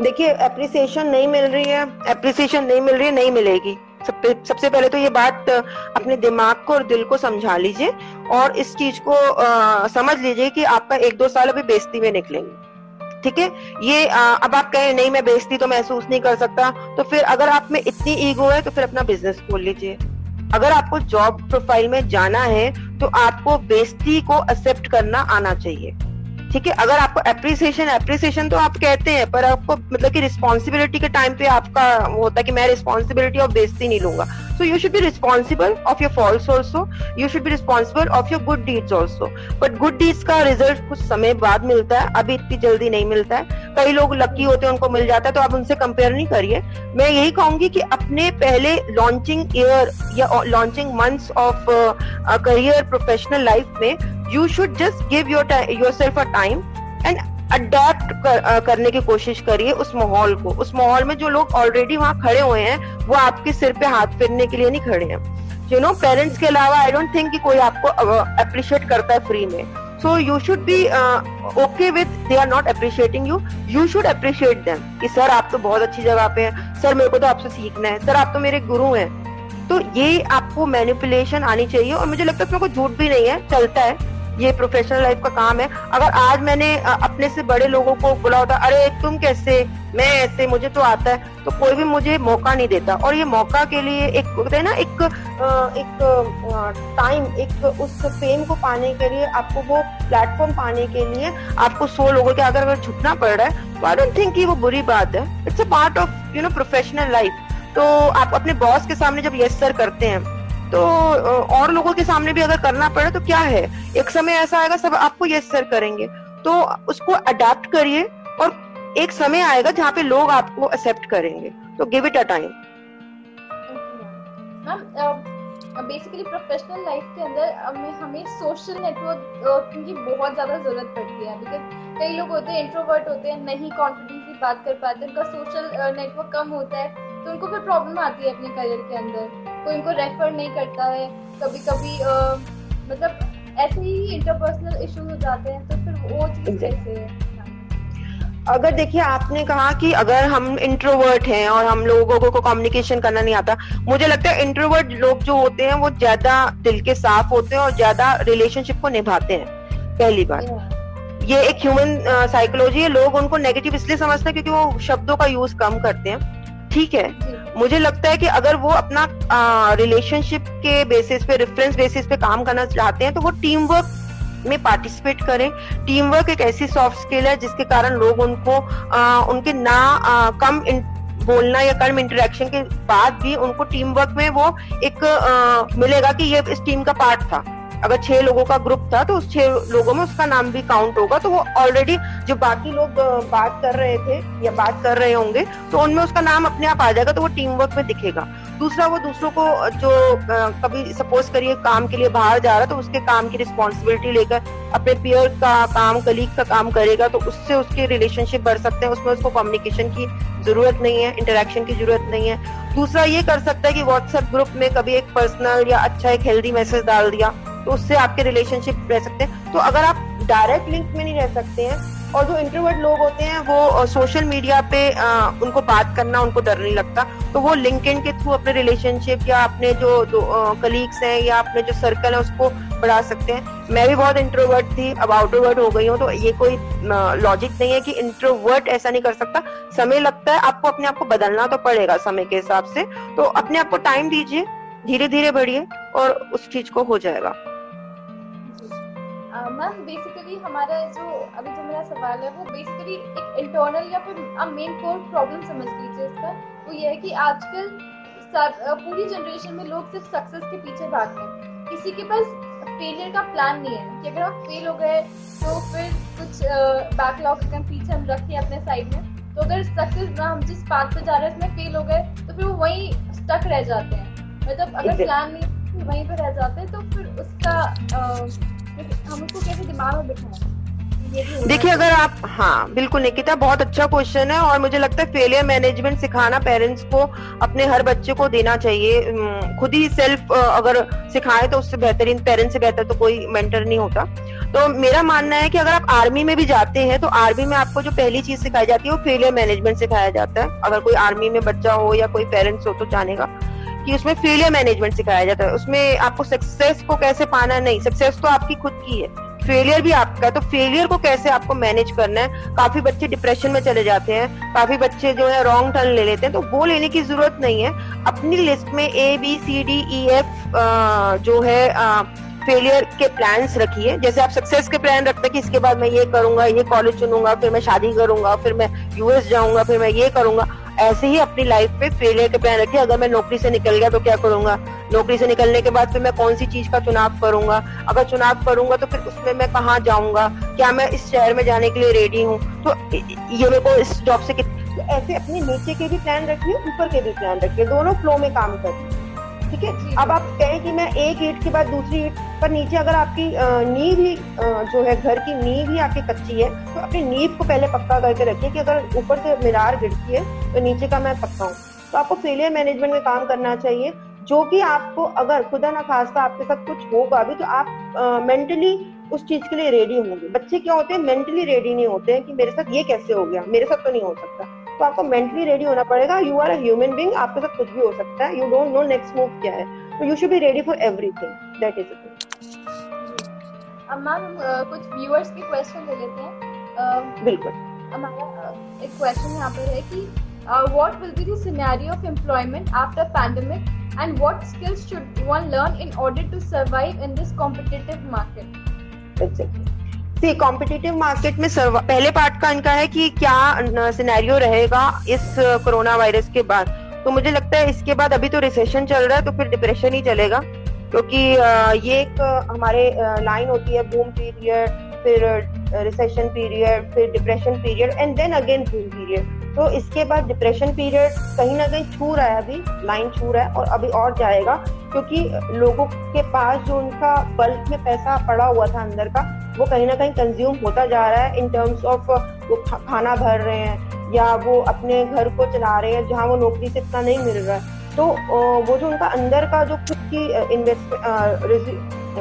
देखिए अप्रिसिएशन नहीं मिल रही है अप्रिसिएशन नहीं मिल रही है नहीं मिलेगी। सबसे सबसे पहले तो ये बात अपने दिमाग को और दिल को समझा लीजिए और इस चीज़ को आ, समझ लीजिए कि आपका एक दो साल अभी बेइज्जती में निकलेंगे। ठीक है? ये आ, अब आप कहें नहीं मैं बेचती तो महसूस नहीं कर सकता। तो फिर अगर आप में इतनी ईगो है तो फिर अपना बिज़नेस खोल लीजिए। अगर आपको जॉब प्रोफ़ाइल में जाना है तो आपको बेस्ती को एक्सेप्ट करना आना चाहिए। ठीक है, अगर आपको अप्रिसिएशन अप्रिसिएशन तो आप कहते हैं, पर आपको मतलब कि रिस्पॉन्सिबिलिटी के टाइम पे आपका वो होता है कि मैं रिस्पॉन्सिबिलिटी ऑफ़ बेस्ती नहीं लूँगा। So you should be responsible of your faults also you should be responsible of your good deeds also but good deeds का रिज़ल्ट कुछ समय बाद मिलता है, अभी इतनी जल्दी नहीं मिलता है। कई लोग लकी होते हैं उनको मिल जाता है तो आप उनसे कंपेयर नहीं करिए। मैं यही कहूँगी कि अपने पहले लॉन्चिंग ईयर या launching months of career professional life में you should just give your yourself a time and adapt कर, करने की कोशिश करिए उस माहौल को। उस माहौल में जो लोग ऑलरेडी वहाँ खड़े हुए हैं वो आपके सिर पे हाथ फेरने के लिए नहीं खड़े हैं। यू नो पेरेंट्स के अलावा आई डोंट थिंक कि कोई आपको अप्रिशिएट करता है फ्री में। So you should be okay with they are not appreciating you you should appreciate them कि सर आप तो बहुत अच्छी जगह पे हैं। सर मेरे को तो आपसे सीखना है। सर आप तो मेरे गुरु हैं। तो ये आपको मैनिपुलेशन आनी चाहिए और मुझे लगता है इसमें कोई झूठ भी नहीं है। चलता है। ये प्रोफेशनल लाइफ का काम है। अगर आज मैंने अपने से बड़े लोगों को बोला होता, अरे, तुम कैसे? मैं ऐसे, मुझे तो आता है। तो कोई भी मुझे मौका नहीं देता। और ये मौका के लिए एक ना, एक एक टाइम एक उस फेम को पाने के लिए, आपको वो प्लेटफॉर्म पाने के लिए आपको सौ लोगों के अगर अगर छुटना पड़ रहा है तो आई डोंट थिंक वो बुरी बात है। It's a part of you know professional life तो आप अपने बॉस के सामने जब यस सर करते हैं तो और लोगों के सामने भी अगर करना पड़े तो क्या है? एक समय ऐसा आएगा, सब आपको यस सर करेंगे। तो उसको अडेप्ट करिए और एक समय आएगा जहाँ पे लोग आपको एक्सेप्ट करेंगे। तो give it a time basically professional life के अंदर हमें सोशल नेटवर्क की बहुत ज़्यादा ज़रूरत पड़ती है। बिकॉज़ कई लोग होते हैं इंट्रोवर्ट होते हैं, नहीं कॉन्फिडेंटली बात कर पाते उनका सोशल नेटवर्क कम होता है तो उनको फिर प्रॉब्लम आती है अपने करियर के अंदर। कोई उनको रेफर नहीं करता है। कभी कभी मतलब ऐसे ही इंटरपर्सनल इश्यूज़ हो जाते हैं तो फिर वो चीज़ कैसे है? अगर देखिए आपने कहा कि अगर हम इंट्रोवर्ट हैं और हम लोगों को कम्युनिकेशन करना नहीं आता मुझे लगता है इंट्रोवर्ट लोग जो होते हैं वो ज़्यादा दिल के साफ़ होते हैं और ज़्यादा रिलेशनशिप को निभाते हैं पहली बात। ये एक ह्यूमन साइकोलॉजी है लोग उनको नेगेटिव इसलिए समझते हैं क्योंकि वो शब्दों का यूज़ कम करते हैं। ठीक है? मुझे लगता है कि अगर वो अपना रिलेशनशिप के बेसिस पे रेफरेंस बेसिस पे काम करना चाहते हैं तो वो टीम वर्क में पार्टिसिपेट करें। टीम वर्क एक ऐसी सॉफ्ट स्किल है जिसके कारण लोग उनको आ, उनके ना आ, कम इन, बोलना या कम इंटरेक्शन के बाद भी उनको टीम वर्क में वो एक आ, मिलेगा कि ये इस टीम का पार्ट था। अगर छह लोगों का ग्रुप था तो उस छह लोगों में उसका नाम भी काउंट होगा। तो वो ऑलरेडी जो बाकी लोग बात कर रहे थे या बात कर रहे होंगे तो उनमें उसका नाम अपने आप आ जाएगा तो वो टीम वर्क में दिखेगा। दूसरा, वो दूसरों को जो कभी सपोज़ करिए काम के लिए बाहर जा रहा तो उसके काम की रिस्पॉन्सिबिलिटी लेकर अपने पियर का काम कलीग का काम करेगा तो उससे उसके रिलेशनशिप बढ़ सकते हैं। उसमें उसको कम्युनिकेशन की ज़रूरत नहीं है इंटरेक्शन की ज़रूरत नहीं है। दूसरा, ये कर सकता है कि व्हाट्सएप ग्रुप में कभी एक पर्सनल या अच्छा एक हेल्दी मैसेज डाल दिया। तो उससे आपके रिलेशनशिप रह सकते हैं। तो अगर आप डायरेक्ट लिंक में नहीं रह सकते हैं और जो इंट्रोवर्ट लोग होते हैं वो सोशल मीडिया पे आ, उनको बात करना उनको डर नहीं लगता। तो वो लिंक के थ्रू अपने रिलेशनशिप या अपने जो कलीग्स हैं या अपने जो सर्कल है उसको बढ़ा सकते हैं। मैं भी बहुत इंट्रोवर्ट थी अब आउटरोवर्ट हो गई हूँ तो ये कोई लॉजिक नहीं है कि इंट्रोवर्ट ऐसा नहीं कर सकता। समय लगता है आपको अपने आप को बदलना तो पड़ेगा समय के हिसाब से। तो अपने आप को टाइम दीजिए धीरे धीरे बढ़िए और उस चीज़ को हो जाएगा। मैम बेसिकली हमारा जो अभी जो मेरा सवाल है वो बेसिकली एक इंटरनल या फिर मेन कोर प्रॉब्लम समझ लीजिए इसका। वो ये है कि आजकल पूरी जनरेशन में लोग सिर्फ़ सक्सेस के पीछे भागते हैं। किसी के पास फेलियर का प्लान नहीं है। कि अगर हम फेल हो गए तो फिर कुछ बैकलॉग अगर पीछे हम रखें अपने साइड में तो अगर सक्सेस हम जिस पाथ पे जा रहे हैं उसमें फेल हो गए तो फिर वो वहीं स्टक रह जाते हैं। मतलब अगर प्लान नहीं वहीं पर रह जाते हैं तो फिर उसका हम उसको कैसे दिमाग में बिठाएँ? देखिए, अगर आप हाँ बिल्कुल, निकिता, बहुत अच्छा क्वेश्चन है और मुझे लगता है फेलियर मैनेजमेंट सिखाना पेरेंट्स को अपने हर बच्चे को देना चाहिए। खुद ही सेल्फ अगर सिखाए तो उससे बेहतरीन पेरेंट्स से बेहतर तो कोई मेंटर नहीं होता। तो मेरा मानना है कि अगर आप आर्मी में भी जाते हैं तो आर्मी में आपको जो पहली चीज़ सिखाई जाती है वो फेलियर मैनेजमेंट सिखाया जाता है। अगर कोई आर्मी में बच्चा हो या कोई पेरेंट्स हो तो जानेगा कि उसमें फेलियर मैनेजमेंट सिखाया जाता है। उसमें आपको सक्सेस को कैसे पाना नहीं सक्सेस तो आपकी खुद की है। फेलियर भी आपका है। तो फेलियर को कैसे आपको मैनेज करना है? काफ़ी बच्चे डिप्रेशन में चले जाते हैं। काफ़ी बच्चे जो है रॉन्ग टर्न ले लेते हैं। तो वो लेने की ज़रूरत नहीं है। अपनी लिस्ट में A B C D E F जो है फेलियर के प्लान्स रखिए जैसे आप सक्सेस के प्लान रखते हैं कि इसके बाद मैं ये करूँगा, ये कॉलेज चुनूँगा, फिर मैं शादी करूँगा, फिर मैं यूएस जाऊँगा, फिर मैं ये करूँगा। ऐसे ही अपनी लाइफ पे फेलियर के प्लान रखिए अगर मैं नौकरी से निकल गया तो क्या करूँगा? नौकरी से निकलने के बाद फिर मैं कौन सी चीज़ का चुनाव करूँगा? अगर चुनाव करूँगा तो फिर उसमें मैं कहाँ जाऊँगा? क्या मैं इस शहर में जाने के लिए रेडी हूँ? तो ये मेरे को इस जॉब से तो ऐसे अपने नीचे के भी प्लान रखिए ऊपर के भी प्लान रखिए दोनों फ्लो में काम करिए ठीक है? अब आप कहें कि मैं एक ईट के बाद दूसरी ईट, पर नीचे अगर आपकी नींव ही जो है, घर की नींव ही आपकी कच्ची है तो अपनी नींव को पहले पक्का करके रखिए कि अगर ऊपर से मीनार गिरती है तो नीचे का मैं पक्का हूँ। तो आपको फेलियर मैनेजमेंट में काम करना चाहिए। जो कि आपको अगर खुदा ना खास्ता आपके साथ कुछ होगा भी तो आप मेंटली उस चीज़ के लिए रेडी होंगे। बच्चे क्या होते हैं मेंटली रेडी नहीं होते हैं कि मेरे साथ ये कैसे हो गया, मेरे साथ तो नहीं हो सकता। तो आपको मेंटली रेडी होना पड़ेगा। You are a human being आपके साथ कुछ भी हो सकता है। You don't know next move क्या है। तो you should be ready for everything that is अब मैम कुछ व्यूअर्स के क्वेश्चन ले लेते हैं। बिल्कुल। हमारा एक क्वेश्चन यहाँ पर है कि what will be the scenario of employment after pandemic and what skills should one learn in order to survive in this competitive market? Exactly सी कॉम्पिटिटिव मार्केट में पहले पार्ट का इनका है कि क्या सिनेरियो रहेगा इस कोरोना वायरस के बाद। तो मुझे लगता है इसके बाद अभी तो रिसेशन चल रहा है तो फिर डिप्रेशन ही चलेगा। क्योंकि ये एक हमारे लाइन होती है बूम पीरियड फिर रिसेशन पीरियड फिर depression period and then again boom period तो इसके बाद डिप्रेशन पीरियड कहीं ना कहीं छू रहा है अभी लाइन छू रहा है और अभी और जाएगा, क्योंकि लोगों के पास जो उनका बल्क में पैसा पड़ा हुआ था अंदर का, वो कहीं ना कहीं कंज्यूम होता जा रहा है इन टर्म्स ऑफ़ वो खाना भर रहे हैं, या वो अपने घर को चला रहे हैं जहाँ वो नौकरी से इतना नहीं मिल रहा है। तो वो जो उनका अंदर का जो खुद की इन्वेस्ट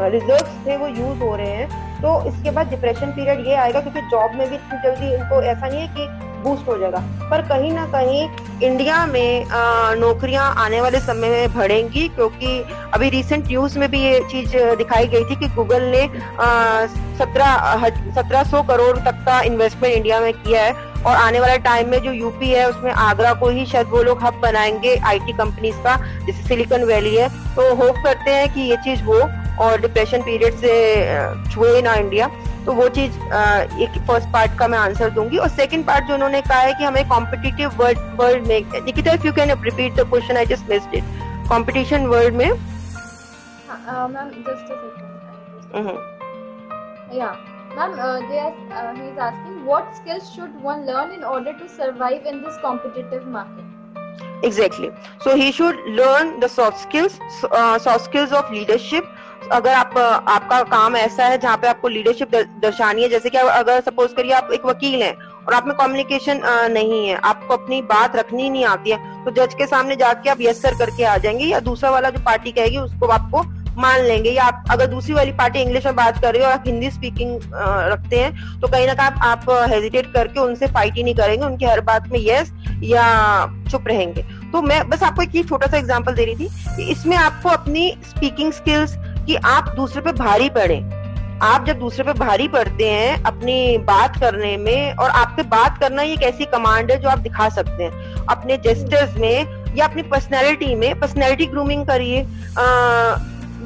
रिज़र्व थे वो यूज़ हो रहे हैं। तो इसके बाद डिप्रेशन पीरियड ये आएगा क्योंकि जॉब में भी इतनी जल्दी इनको ऐसा नहीं है कि बूस्ट हो जाएगा। पर कहीं ना कहीं इंडिया में नौकरियाँ आने वाले समय में बढ़ेंगी क्योंकि अभी रिसेंट न्यूज़ में भी ये चीज़ दिखाई गई थी कि गूगल ने सत्रह सत्रह सौ करोड़ तक का इन्वेस्टमेंट इंडिया में किया है और आने वाले टाइम में जो यूपी है उसमें आगरा को ही शायद वो लोग हब बनाएँगे आईटी कंपनीज़ का, जैसे सिलिकॉन वैली है। तो होप करते हैं कि ये चीज़ हो। और डिप्रेशन पीरियड से छुए ना इंडिया तो वो चीज़ एक फ़र्स्ट पार्ट का मैं आंसर दूँगी और सेकंड पार्ट जो उन्होंने कहा है कि हमें कॉम्पिटिटिव वर्ल्ड वर्ल्ड में Nikita if you can repeat the question I just missed it competition world में मैम जस्ट या uh, uh, he is asking what skills should one learn in order to survive in this competitive market? Exactly. So he should learn the soft skills, uh, soft skills of leadership, अगर आप आपका काम ऐसा है जहाँ पे आपको लीडरशिप दर्शानी है, जैसे कि अगर सपोज़ करिए आप एक वकील हैं और आप में कम्युनिकेशन नहीं है, आपको अपनी बात रखनी नहीं आती है तो जज के सामने जाके आप यस सर करके आ जाएँगे या दूसरा वाला जो पार्टी कहेगी उसको आपको मान लेंगे या आप, अगर दूसरी वाली पार्टी इंग्लिश में बात कर रही हो और आप हिंदी स्पीकिंग रखते हैं तो कहीं ना कहीं आप हेजिटेट करके उनसे फाइट ही नहीं करेंगे, उनकी हर बात में यस या चुप रहेंगे। तो मैं बस आपको एक छोटा सा एग्ज़ाम्पल दे रही थी कि इसमें आपको अपनी स्पीकिंग स्किल्स कि आप दूसरे पे भारी पड़े। आप जब दूसरे पे भारी पड़ते हैं अपनी बात करने में और आपके बात करना ये एक ऐसी कमांड है जो आप दिखा सकते हैं। अपने जेस्टर्स में या अपनी पर्सनैलिटी में पर्सनैलिटी ग्रूमिंग करिए।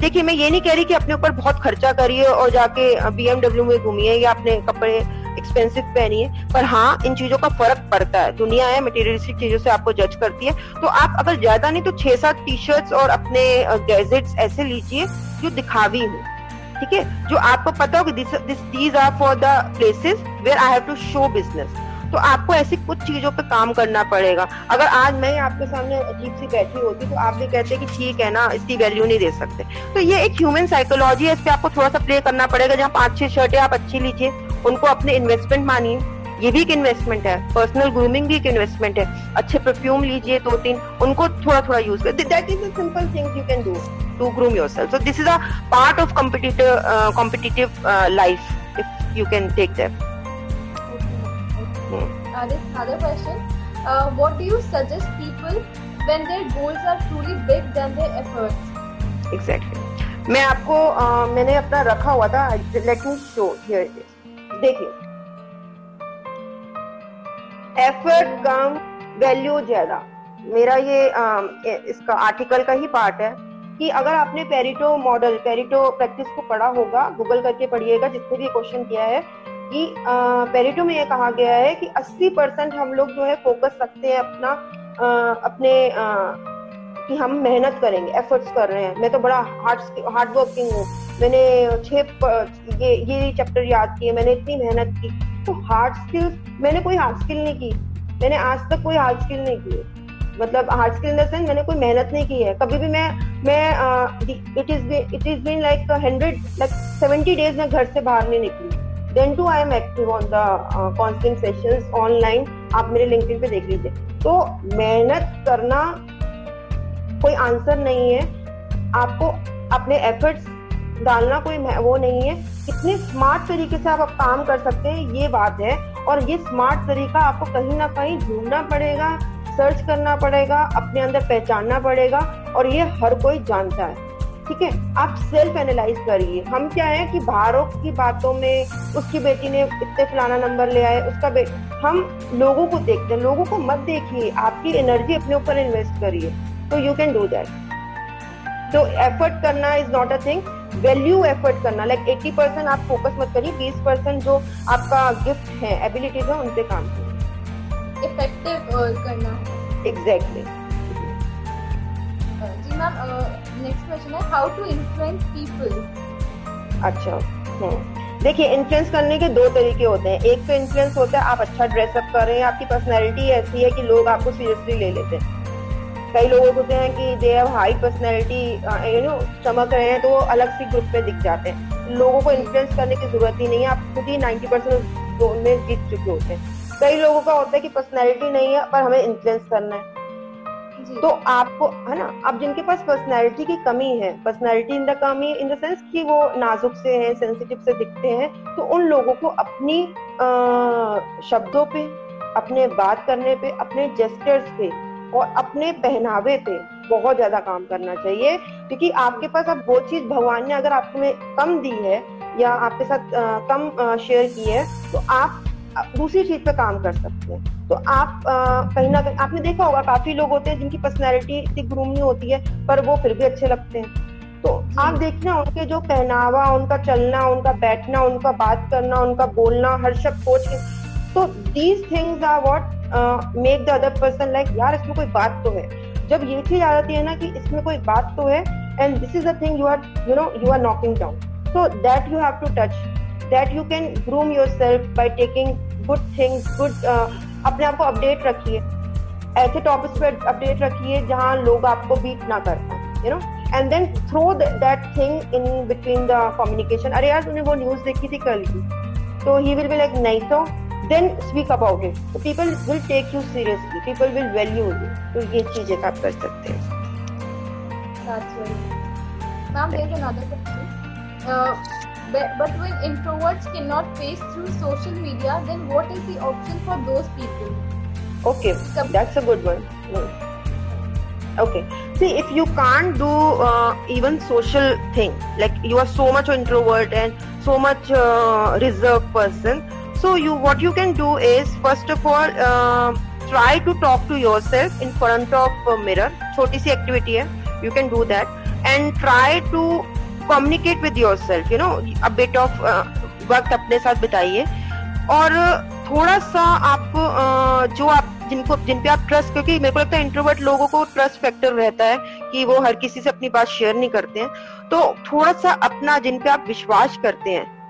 देखिए, मैं ये नहीं कह रही कि अपने ऊपर बहुत खर्चा करिए और जाके बीएमडब्ल्यू में घूमिए या अपने कपड़े एक्सपेंसिव पहनिए पर हाँ इन चीज़ों का फ़र्क पड़ता है। दुनिया है मटेरियलिस्टिक चीज़ों से आपको जज करती है। तो आप अगर ज़्यादा नहीं तो छह सात टी शर्ट्स और अपने गैजेट्स ऐसे लीजिए जो दिखावी हो। ठीक है? जो आपको पता हो कि this are for the places where I have to show business तो आपको ऐसी कुछ चीज़ों पे काम करना पड़ेगा। अगर आज मैं आपके सामने अजीब सी बैठी होती तो आप भी कहते कि ठीक है ना, इसकी वैल्यू नहीं दे सकते। तो ये एक ह्यूमन साइकोलॉजी है, इस पर आपको थोड़ा सा प्ले करना पड़ेगा, जहाँ पाँच छह शर्टें आप अच्छी लीजिए। उनको अपने इन्वेस्टमेंट मानिए। ये भी एक इन्वेस्टमेंट है। पर्सनल ग्रूमिंग भी एक इन्वेस्टमेंट है। अच्छे परफ्यूम लीजिए दो तीन। उनको थोड़ा थोड़ा यूज़ कर that is a simple thing you can do to groom yourself so this is a part of competitive competitive life if you can take that uh, this other question. Uh, what do you suggest people when their goals are truly big than their efforts? Exactly. मैं आपको uh, मैंने अपना रखा हुआ था। लेट मी शो हियर देखिए। एफर्ट कम वैल्यू ज़्यादा। मेरा ये uh, इसका आर्टिकल का ही पार्ट है कि अगर आपने पेरिटो मॉडल पेरिटो प्रैक्टिस को पढ़ा होगा गूगल करके पढ़िएगा जिसने भी क्वेश्चन किया है कि आ, पेरिटो में ये कहा गया है कि 80 परसेंट हम लोग जो है फोकस रखते हैं अपना आ, अपने आ, कि हम मेहनत करेंगे एफर्ट्स कर रहे हैं। मैं तो बड़ा हार्ड हार्ड वर्किंग हूँ। मैंने छह ये ये चैप्टर याद किए, मैंने इतनी मेहनत की। तो हार्ड स्किल्स मैंने कोई हार्ड स्किल नहीं की। मैंने आज तक कोई हार्ड स्किल नहीं की। मतलब हार्ड स्किल इन मैंने कोई मेहनत नहीं की है। कभी भी मैं मैं it is it is been like hundred like seventy days मैं घर से बाहर नहीं निकली। Then too I am active on the constant sessions online आप मेरे लिंक्डइन पे देख लीजिए। तो मेहनत करना कोई आंसर नहीं है। आपको अपने एफर्ट्स डालना कोई वो नहीं है। कितने स्मार्ट तरीके से आप काम कर सकते हैं, ये बात है। और ये स्मार्ट तरीका आपको कहीं ना कहीं ढूंढना पड़ेगा सर्च करना पड़ेगा, अपने अंदर पहचानना पड़ेगा, और ये हर कोई जानता है। ठीक है? आप सेल्फ एनालाइज करिए। हम क्या है कि बाहरों की बातों में, उसकी बेटी ने इतने फलाना नंबर ले आए, उसका बे, हम लोगों को देखते हैं। लोगों को मत देखिए। आपकी एनर्जी अपने ऊपर इन्वेस्ट करिए। तो यू कैन डू दैट तो एफर्ट करना is not a thing value effort करना लाइक एट्टी परसेंट आप फोकस मत करिए बीस परसेंट जो आपका गिफ्ट है एबिलिटीज है उन पे काम करिए। इफ़ेक्टिव करना एग्जैक्टली जी मैम नेक्स्ट क्वेश्चन है हाउ टू इन्फ्लुएंस पीपल अच्छा हम्म देखिए इन्फ्लुएंस करने के दो तरीके होते हैं। एक तो इन्फ्लुएंस होता है आप अच्छा ड्रेसअप कर रहे हैं आपकी पर्सनैलिटी ऐसी है कि लोग आपको सीरियसली ले लेते हैं। कई लोग होते हैं कि they have high personality you know चमक रहे हैं तो वो अलग सी ग्रुप में दिख जाते हैं। लोगों को इन्फ्लुएंस करने की ज़रूरत ही नहीं है आप खुद ही नाइन्टी परसेंट जोन में जीत चुके होते हैं। कई लोगों का होता है कि पर्सनैलिटी नहीं है पर हमें इन्फ्लुएंस करना है। तो आपको है ना अब जिनके पास पर्सनैलिटी की कमी है पर्सनैलिटी इन द कमी इन द सेंस कि वो नाजुक से हैं सेंसिटिव से दिखते हैं तो उन लोगों को अपनी आ, शब्दों पे अपने बात करने पे अपने जेस्टर्स पे और अपने पहनावे पे बहुत ज़्यादा काम करना चाहिए। क्योंकि आपके पास अब वो चीज़ भगवान ने अगर आपको कम दी है या आपके साथ आ, कम शेयर की है तो आप दूसरी चीज़ पे काम कर सकते हैं। तो आप कहीं ना कहीं आपने देखा होगा काफ़ी लोग होते हैं जिनकी पर्सनैलिटी इतनी ग्रूम नहीं होती है पर वो फिर भी अच्छे लगते हैं। तो आप देखना उनके जो पहनावा उनका चलना उनका बैठना उनका बात करना उनका बोलना हर शब्द सोच के तो these things are what make the other person like यार, इसमें कोई बात तो है। जब ये चीज़ आ जाती है ना कि इसमें कोई बात तो है and this is the thing you are you know you are knocking down so that you have to touch that you can groom yourself by taking good things good अपने आप को अपडेट रखिए। ऐसे टॉपिक्स पे अपडेट रखिए जहाँ लोग आपको बीट ना कर पाए you know and then throw that thing in between the communication अरे यार, तूने वो न्यूज़ देखी थी कल की? तो ही विल बी लाइक नहीं तो देन स्पीक अबाउट इट तो people will take you seriously people will value you तो ये चीजें आप कर सकते हैं Ma'am, there's another question. Uh, but when introverts cannot face through social media, then what is the option for those people? Okay, that's a good one. Okay, see if you can't do uh, even social thing, like you are so much introvert and so much uh, reserved person, so you what you can do is first of all uh, try to talk to yourself in front of a mirror. छोटी सी activity है, you can do that. And try to communicate with yourself you know a bit of वक्त अपने साथ बिताइए। और थोड़ा सा आप uh, जो आप जिनको जिन पे आप ट्रस्ट क्योंकि मेरे को लगता है इंट्रोवर्ट लोगों को ट्रस्ट फैक्टर रहता है कि वो हर किसी से अपनी बात शेयर नहीं करते हैं। तो थोड़ा सा अपना जिन पे आप विश्वास करते हैं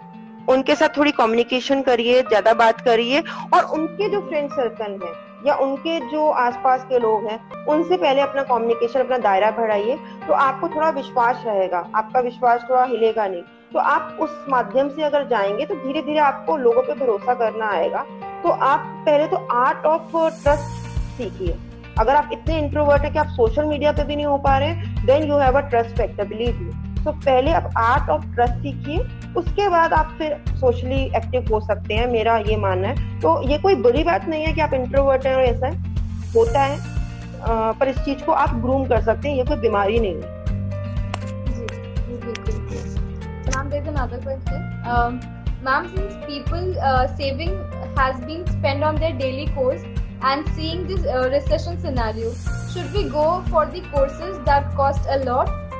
उनके साथ थोड़ी कम्युनिकेशन करिए, ज़्यादा बात करिए, और उनके जो फ्रेंड सर्कल है, या उनके जो आसपास के लोग हैं, उनसे पहले अपना कम्युनिकेशन अपना दायरा बढ़ाइए तो आपको थोड़ा विश्वास रहेगा। आपका विश्वास थोड़ा हिलेगा नहीं। तो आप उस माध्यम से अगर जाएँगे तो धीरे धीरे आपको लोगों पे भरोसा करना आएगा। तो आप पहले तो आर्ट ऑफ़ ट्रस्ट सीखिए। अगर आप इतने इंट्रोवर्ट है कि आप सोशल मीडिया पे भी नहीं हो पा रहे then you have a trust factor believe you तो पहले आप आर्ट ऑफ़ ट्रस्ट सीखिए उसके बाद आप फिर सोशली एक्टिव हो सकते हैं मेरा ये मानना है। तो ये कोई बुरी बात नहीं है कि आप इंट्रोवर्ट हैं और ऐसा है। होता है आ, पर इस चीज़ को आप ग्रूम कर सकते हैं ये कोई बीमारी नहीं है। Ma'am since people saving has been spend on their daily course and seeing this recession scenario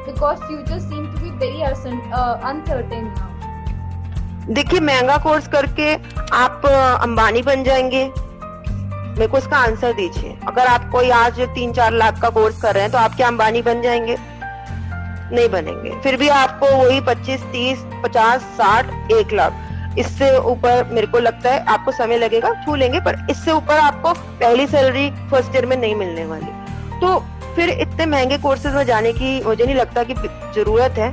future seem to be very uncertain now. देखिए, महँगा कोर्स करके आप अंबानी बन जाएँगे। मेरे को इसका आंसर दीजिए। अगर आप कोई आज तीन चार लाख का कोर्स कर रहे हैं तो आप क्या अंबानी बन जाएँगे? नहीं बनेंगे। फिर भी आपको वही पच्चीस, तीस, पचास, साठ, एक लाख। इससे ऊपर मेरे को लगता है, आपको समय लगेगा, छू लेंगे, पर इससे ऊपर आपको पहली सैलरी फ़र्स्ट ईयर में नहीं मिलने वाली। तो फिर इतने महँगे कोर्सेज में जाने की मुझे नहीं लगता कि ज़रूरत है।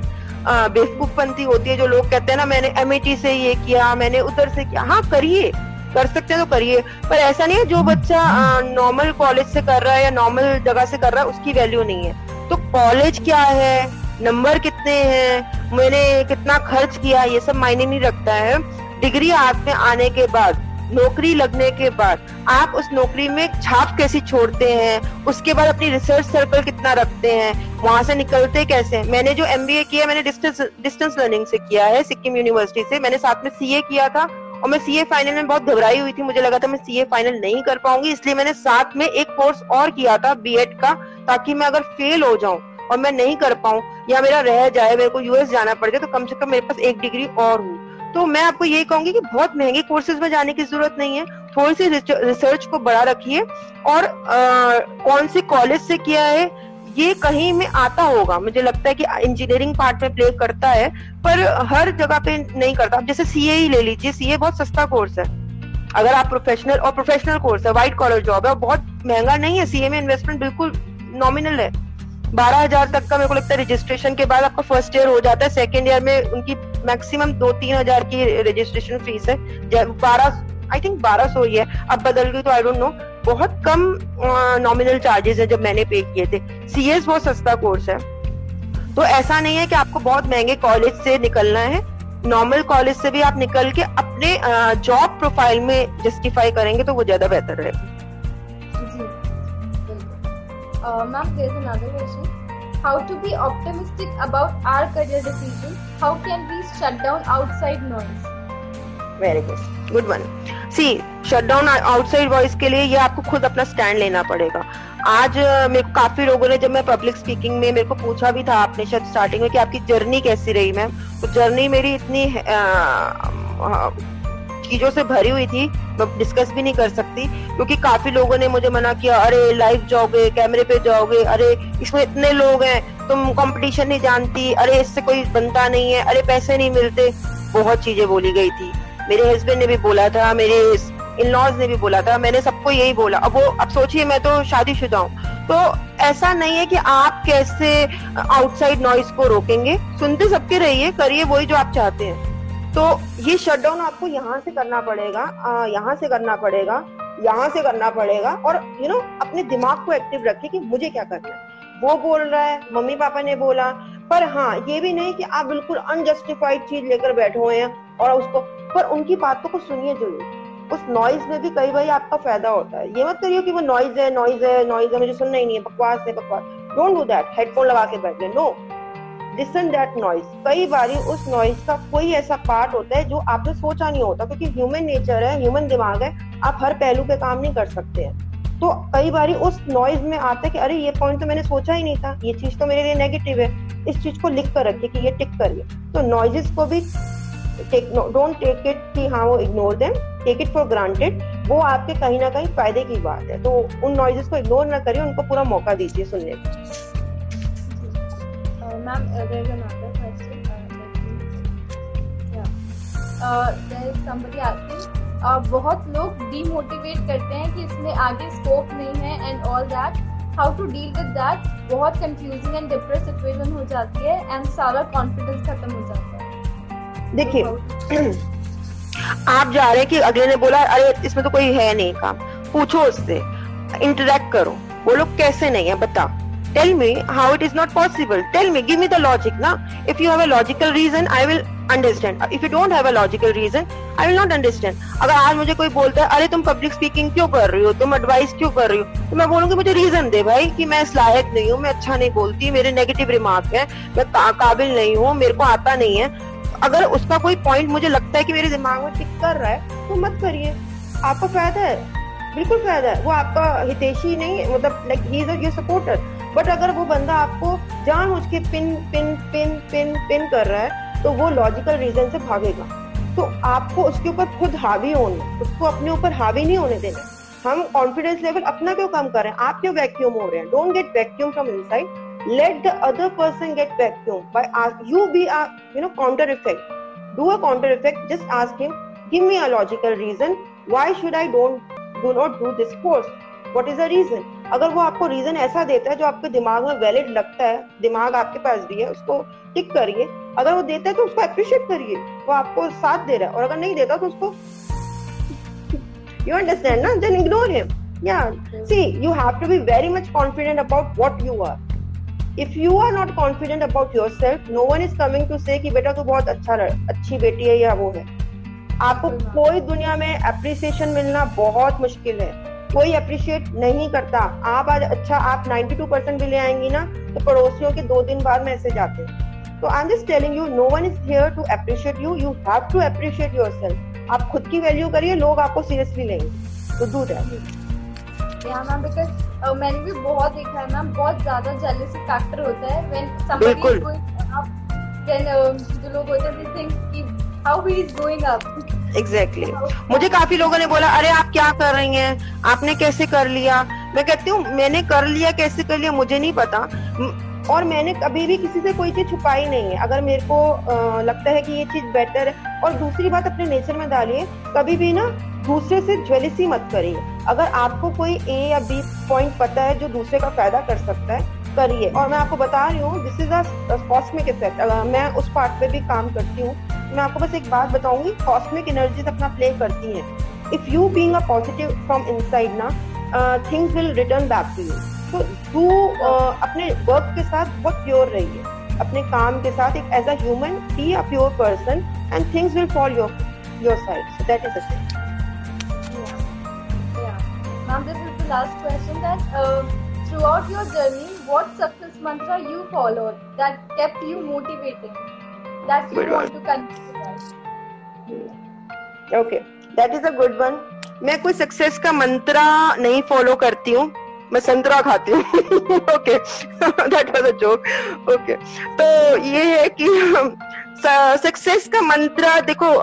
बेवकूफपंथी होती है जो लोग कहते हैं ना, मैंने एम से ये किया, मैंने उधर से किया। हाँ करिए, कर सकते हैं तो करिए। पर ऐसा नहीं है जो बच्चा नॉर्मल कॉलेज से कर रहा है या नॉर्मल जगह से कर रहा है, उसकी वैल्यू नहीं है। तो कॉलेज क्या है? नंबर कितने हैं? मैंने कितना खर्च किया? ये सब मायने नहीं रखता है। डिग्री हाथ में आने के बाद नौकरी लगने के बाद आप उस नौकरी में छाप कैसी छोड़ते हैं? उसके बाद अपनी रिसर्च सर्कल कितना रखते हैं? वहाँ से निकलते कैसे मैंने जो एमबीए किया, मैंने डिस्टेंस डिस्टेंस लर्निंग से किया है, सिक्किम यूनिवर्सिटी से। मैंने साथ में सीए किया था और मैं सीए फाइनल में बहुत घबराई हुई थी। मुझे लगा था मैं सीए फाइनल नहीं कर पाऊँगी, इसलिए मैंने साथ में एक कोर्स और किया था बीएड का, ताकि मैं अगर फेल हो जाऊँ और मैं नहीं कर पाऊँ या मेरा रह जाए, मेरे को यूएस जाना पड़ जाए तो कम से कम मेरे पास एक डिग्री और हूँ तो मैं आपको यही कहूँगी कि बहुत महँगे कोर्सेज में जाने की ज़रूरत नहीं है। थोड़ी सी रिसर्च को बढ़ा रखिए और आ, कौन से कॉलेज से किया है ये कहीं में आता होगा। मुझे लगता है कि इंजीनियरिंग पार्ट में प्ले करता है पर हर जगह पे नहीं करता। जैसे सीए ही ले लीजिए सीए बहुत सस्ता कोर्स है। अगर आप प्रोफेशनल और प्रोफेशनल कोर्स है व्हाइट कॉलर जॉब है और बहुत महँगा नहीं है। सीए में इन्वेस्टमेंट बिल्कुल नॉमिनल है। बारह हज़ार तक का मेरे को लगता है रजिस्ट्रेशन के बाद आपका फ़र्स्ट ईयर हो जाता है। सेकेंड ईयर में उनकी मैक्सिमम दो तीन हज़ार की रजिस्ट्रेशन फ़ीस है। बारह आई थिंक बारह सौ ही है। अब बदल गई तो आई डोंट नो बहुत कम नॉमिनल चार्जेस है जब मैंने पे किए थे। सी एस बहुत सस्ता कोर्स है। तो ऐसा नहीं है कि आपको बहुत महँगे कॉलेज से निकलना है। नॉर्मल कॉलेज से भी आप निकल के अपने जॉब प्रोफ़ाइल में जस्टिफाई करेंगे तो वो ज़्यादा बेहतर रहेगा Uh, ma'am, there's another question. How to be optimistic about our career decisions? How can we shut down outside noise? Very good good one see shut down outside voice के लिए ये आपको खुद अपना स्टैंड लेना पड़ेगा आज मेरे को काफ़ी लोगों ने जब मैं पब्लिक स्पीकिंग में मेरे को पूछा भी था आपने शायद स्टार्टिंग में कि आपकी जर्नी कैसी रही मैम तो जर्नी मेरी इतनी चीज़ों से भरी हुई थी, मैं डिस्कस भी नहीं कर सकती, क्योंकि काफ़ी लोगों ने मुझे मना किया, अरे लाइव जाओगे कैमरे पे जाओगे, अरे, इसमें इतने लोग हैं, तुम कंपटीशन नहीं जानती, अरे, इससे कोई बनता नहीं है, अरे, पैसे नहीं मिलते। बहुत चीज़ें बोली गई थी। मेरे हस्बैंड ने भी बोला था, मेरे इन लॉज ने भी बोला था, मैंने सबको यही बोला। अब वो, अब सोचिए, मैं तो शादीशुदा हूँ। तो ऐसा नहीं है कि आप कैसे आउटसाइड नॉइस को रोकेंगे। सुनते सबके रहिए, करिए वही जो आप चाहते हैं। तो ये शटडाउन आपको यहाँ से करना पड़ेगा यहाँ से करना पड़ेगा यहाँ से करना पड़ेगा और यू you नो know, अपने दिमाग को एक्टिव रखे कि मुझे क्या करना है। वो बोल रहा है मम्मी पापा ने बोला पर हाँ ये भी नहीं कि आप बिल्कुल अनजस्टिफाइड चीज़ लेकर बैठे हुए हैं और उसको पर उनकी बातों को सुनिए ज़रूर। उस नॉइज़ में भी कई बार आपका फ़ायदा होता है। ये मत करिए कि वो नॉइज़ है नॉइज़ है नॉइज़ है मुझे सुनना ही नहीं है बकवास है बकवास। डोंट डू दैट हेडफोन लगा के बैठ नो लिसन दैट नॉइज़ कई बार उस नॉइज़ का कोई ऐसा पार्ट होता है जो आपने सोचा नहीं होता, क्योंकि ह्यूमन नेचर है ह्यूमन दिमाग है, आप हर पहलू पे काम नहीं कर सकते हैं। तो कई बार उस नॉइज़ में आता है कि अरे, ये पॉइंट तो मैंने सोचा ही नहीं था, ये चीज़ तो मेरे लिए नेगेटिव है, इस चीज़ को लिख कर रखिए कि ये टिक करिए। तो नॉइजेस को भी टेक डोंट टेक इट कि हाँ वो ignore them take it for granted वो आपके कहीं ना कहीं फ़ायदे की बात है। तो उन नॉइजेस को इग्नोर ना करिए, उनको पूरा मौका दीजिए सुनने का ma'am there is another question there is somebody asking बहुत लोग डीमोटिवेट करते हैं कि इसमें आगे स्कोप नहीं है and all that how to deal with that बहुत कंफ्यूजिंग एंड डिप्रेस सिचुएशन हो जाती है एंड सारा कॉन्फिडेंस खत्म हो जाता है. देखिए आप जा रहे हैं कि अगले ने बोला अरे इसमें तो कोई है नहीं काम. पूछो उससे इंटरेक्ट करो। बोलो कैसे नहीं है? बता। Tell me how it is not possible tell me give me the logic ना if you have a logical reason I will understand if you don't have a logical reason I will not understand अगर आज मुझे कोई बोलता है, अरे तुम पब्लिक स्पीकिंग क्यों कर रही हो? तुम एडवाइस क्यों कर रही हो? तो मैं बोलूँगी, मुझे रीजन दे भाई कि मैं इस लायक नहीं हूँ, मैं अच्छा नहीं बोलती, मेरे नेगेटिव रिमार्क है, मैं काबिल नहीं हूँ, मेरे को आता नहीं है। अगर उसका कोई पॉइंट मुझे लगता है कि मेरे दिमाग में टिक कर रहा है तो मत करिए। आपका फ़ायदा है, बिल्कुल फ़ायदा है। वो आपका हितेशी नहीं मतलब like he is your supporter but अगर वो बंदा आपको जान के pin pin pin pin pin कर रहा है तो वो लॉजिकल रीजन से भागेगा। तो आपको उसके ऊपर खुद हावी होने, उसको अपने ऊपर हावी नहीं होने देना। हम कॉन्फिडेंस लेवल अपना क्यों कम कर? रहे हैं आप क्यों वैक्यूम हो रहे हैं? Don't get vacuum from inside let the other person get vacuum you be are you know counter effect do a counter effect just ask him give me a logical reason why should I don't do not do this course what is the reason अगर वो आपको रीजन ऐसा देता है जो आपके दिमाग में वैलिड लगता है दिमाग आपके पास भी है उसको टिक करिए। अगर वो देता है तो उसको अप्रिशिएट करिए। वो आपको साथ दे रहा है और अगर नहीं देता तो उसको यू अंडरस्टैंड ना? Then ignore him yeah. See you have to be very much confident about what you are. If you are not confident about yourself no one is coming to say कि बेटा तू बहुत अच्छा अच्छी बेटी है या वो है। आपको कोई दुनिया में अप्रिसिएशन मिलना बहुत मुश्किल है। कोई अप्रिशिएट नहीं करता। आप आज अच्छा आप 92 परसेंट भी ले आएँगी ना तो पड़ोसियों के दो दिन बाद मैसेज आते हैं। तो I am just telling you no one is here to appreciate you you have to appreciate yourself आप खुद की वैल्यू करिए लोग आपको सीरियसली लेंगे। तो डू दैट या मैम बिकॉज़ मैंने भी बहुत देखा है मैम बहुत ज़्यादा जेलसी फैक्टर होता है when somebody is going up then जो लोग होते हैं थिंक कि how he is going up exactly exactly. मुझे काफ़ी लोगों ने बोला अरे आप क्या कर रही हैं? आपने कैसे कर लिया? मैं कहती हूँ मैंने कर लिया कैसे कर लिया मुझे नहीं पता। और मैंने कभी भी किसी से कोई चीज़ छुपाई नहीं है। अगर मेरे को आ, लगता है कि ये चीज़ बेटर है और दूसरी बात अपने नेचर में डालिए कभी भी ना दूसरे से ज्वेलिसी मत करिए। अगर आपको कोई ए या बी पॉइंट पता है जो दूसरे का फ़ायदा कर सकता है करिए। और मैं आपको बता रही हूँ दिस इज़ कॉस्मिक इफ़ेक्ट मैं उस पार्ट पे भी काम करती हूँ। मैं आपको बस एक बात बताऊँगी कॉस्मिक एनर्जीज अपना प्ले करती हैं। If you being a positive from inside ना things will return back to you तो तू अपने वर्क के साथ बहुत प्योर रहिए। अपने काम के साथ एक as a human be a pure person and things will fall your your side so that is a Now this is the last question that uh, throughout your journey, what success mantra you followed that kept you motivating, that you good want one. to continue? Okay, that is a good one. मैं कोई सक्सेस का मंत्रा नहीं फॉलो करती हूँ मैं संतरा खाती हूँ okay that was a joke okay तो ये है कि सक्सेस का मंत्र देखो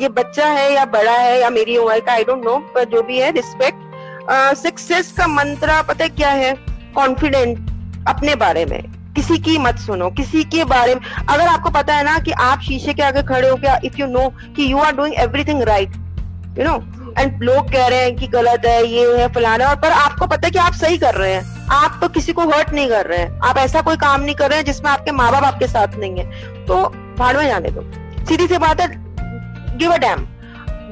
ये बच्चा है या बड़ा है या मेरी उम्र का आई डोंट नो पर जो भी है रिस्पेक्ट सक्सेस का मंत्र पता है क्या है कॉन्फिडेंट अपने बारे में किसी की मत सुनो, किसी के बारे में। अगर आपको पता है ना कि आप शीशे के आगे खड़े हो क्या इफ़ यू नो कि you are doing everything right you know and लोग कह रहे हैं कि गलत है, ये है, फलाना और पर आपको पता है कि आप सही कर रहे हैं। आप तो किसी को हर्ट नहीं कर रहे हैं। आप ऐसा कोई काम नहीं कर रहे हैं जिसमें आपके माँ बाप आपके साथ नहीं है। तो भाड़ में जाने दो। सीधी सी बात है give a damn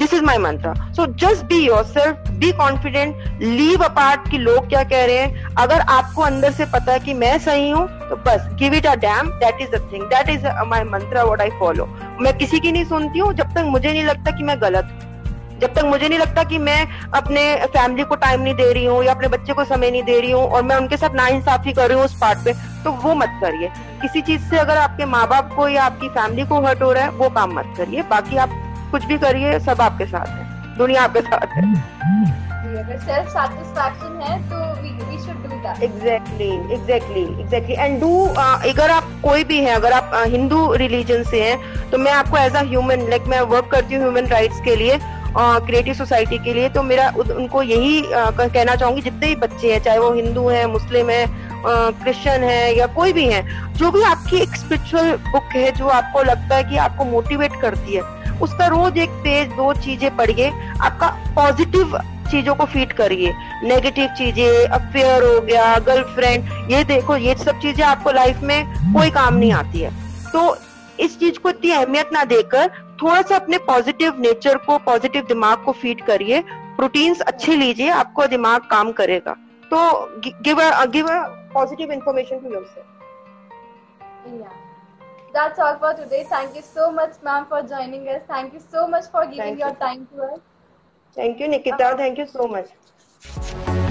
this is my mantra so just be yourself be confident leave apart कि लोग क्या कह रहे हैं। अगर आपको अंदर से पता है कि मैं सही हूँ तो बस give it a damn that is a thing that is my mantra what I follow मैं किसी की नहीं सुनती हूँ, जब तक मुझे नहीं लगता कि मैं गलत हूँ। जब तक मुझे नहीं लगता कि मैं अपने फैमिली को टाइम नहीं दे रही हूँ या अपने बच्चे को समय नहीं दे रही हूँ और मैं उनके साथ ना इंसाफी कर रही हूँ उस पार्ट पे तो वो मत करिए। किसी चीज़ से अगर आपके माँ बाप को या आपकी फैमिली को हर्ट हो रहा है, वो काम मत करिए। बाकी आप कुछ भी करिए सब आपके साथ है। दुनिया आपके साथ है। अगर सेल्फ सेटिस्फैक्शन है तो we should do that exactly exactly exactly and do अगर आप कोई भी है अगर आप हिंदू uh, रिलीजन से हैं तो मैं आपको एज अ ह्यूमन लाइक मैं वर्क करती हूँ ह्यूमन राइट्स के लिए क्रिएटिव सोसाइटी के लिए तो मेरा उनको यही uh, कहना चाहूँगी जितने भी बच्चे हैं चाहे वो हिंदू हैं मुस्लिम है क्रिश्चियन है या कोई भी है जो भी आपकी एक स्पिरिचुअल बुक है जो आपको लगता है कि आपको मोटिवेट करती है उसका रोज एक पेज दो चीज़ें पढ़िए, आपका पॉजिटिव चीज़ों को फ़ीड करिए। नेगेटिव चीज़ें अफेयर हो गया गर्लफ्रेंड ये देखो, ये सब चीज़ें आपको लाइफ में कोई काम नहीं आती है। तो इस चीज़ को इतनी अहमियत ना देकर थोड़ा सा अपने पॉजिटिव नेचर को पॉजिटिव दिमाग को फ़ीड करिए। प्रोटीन्स अच्छे लीजिए, आपको दिमाग काम करेगा। तो give give a positive information to yourself that's all for today. Thank you so much, ma'am, for joining us. Thank you so much for giving Thank your you. time to us. Thank you, Nikita. Okay. Thank you so much.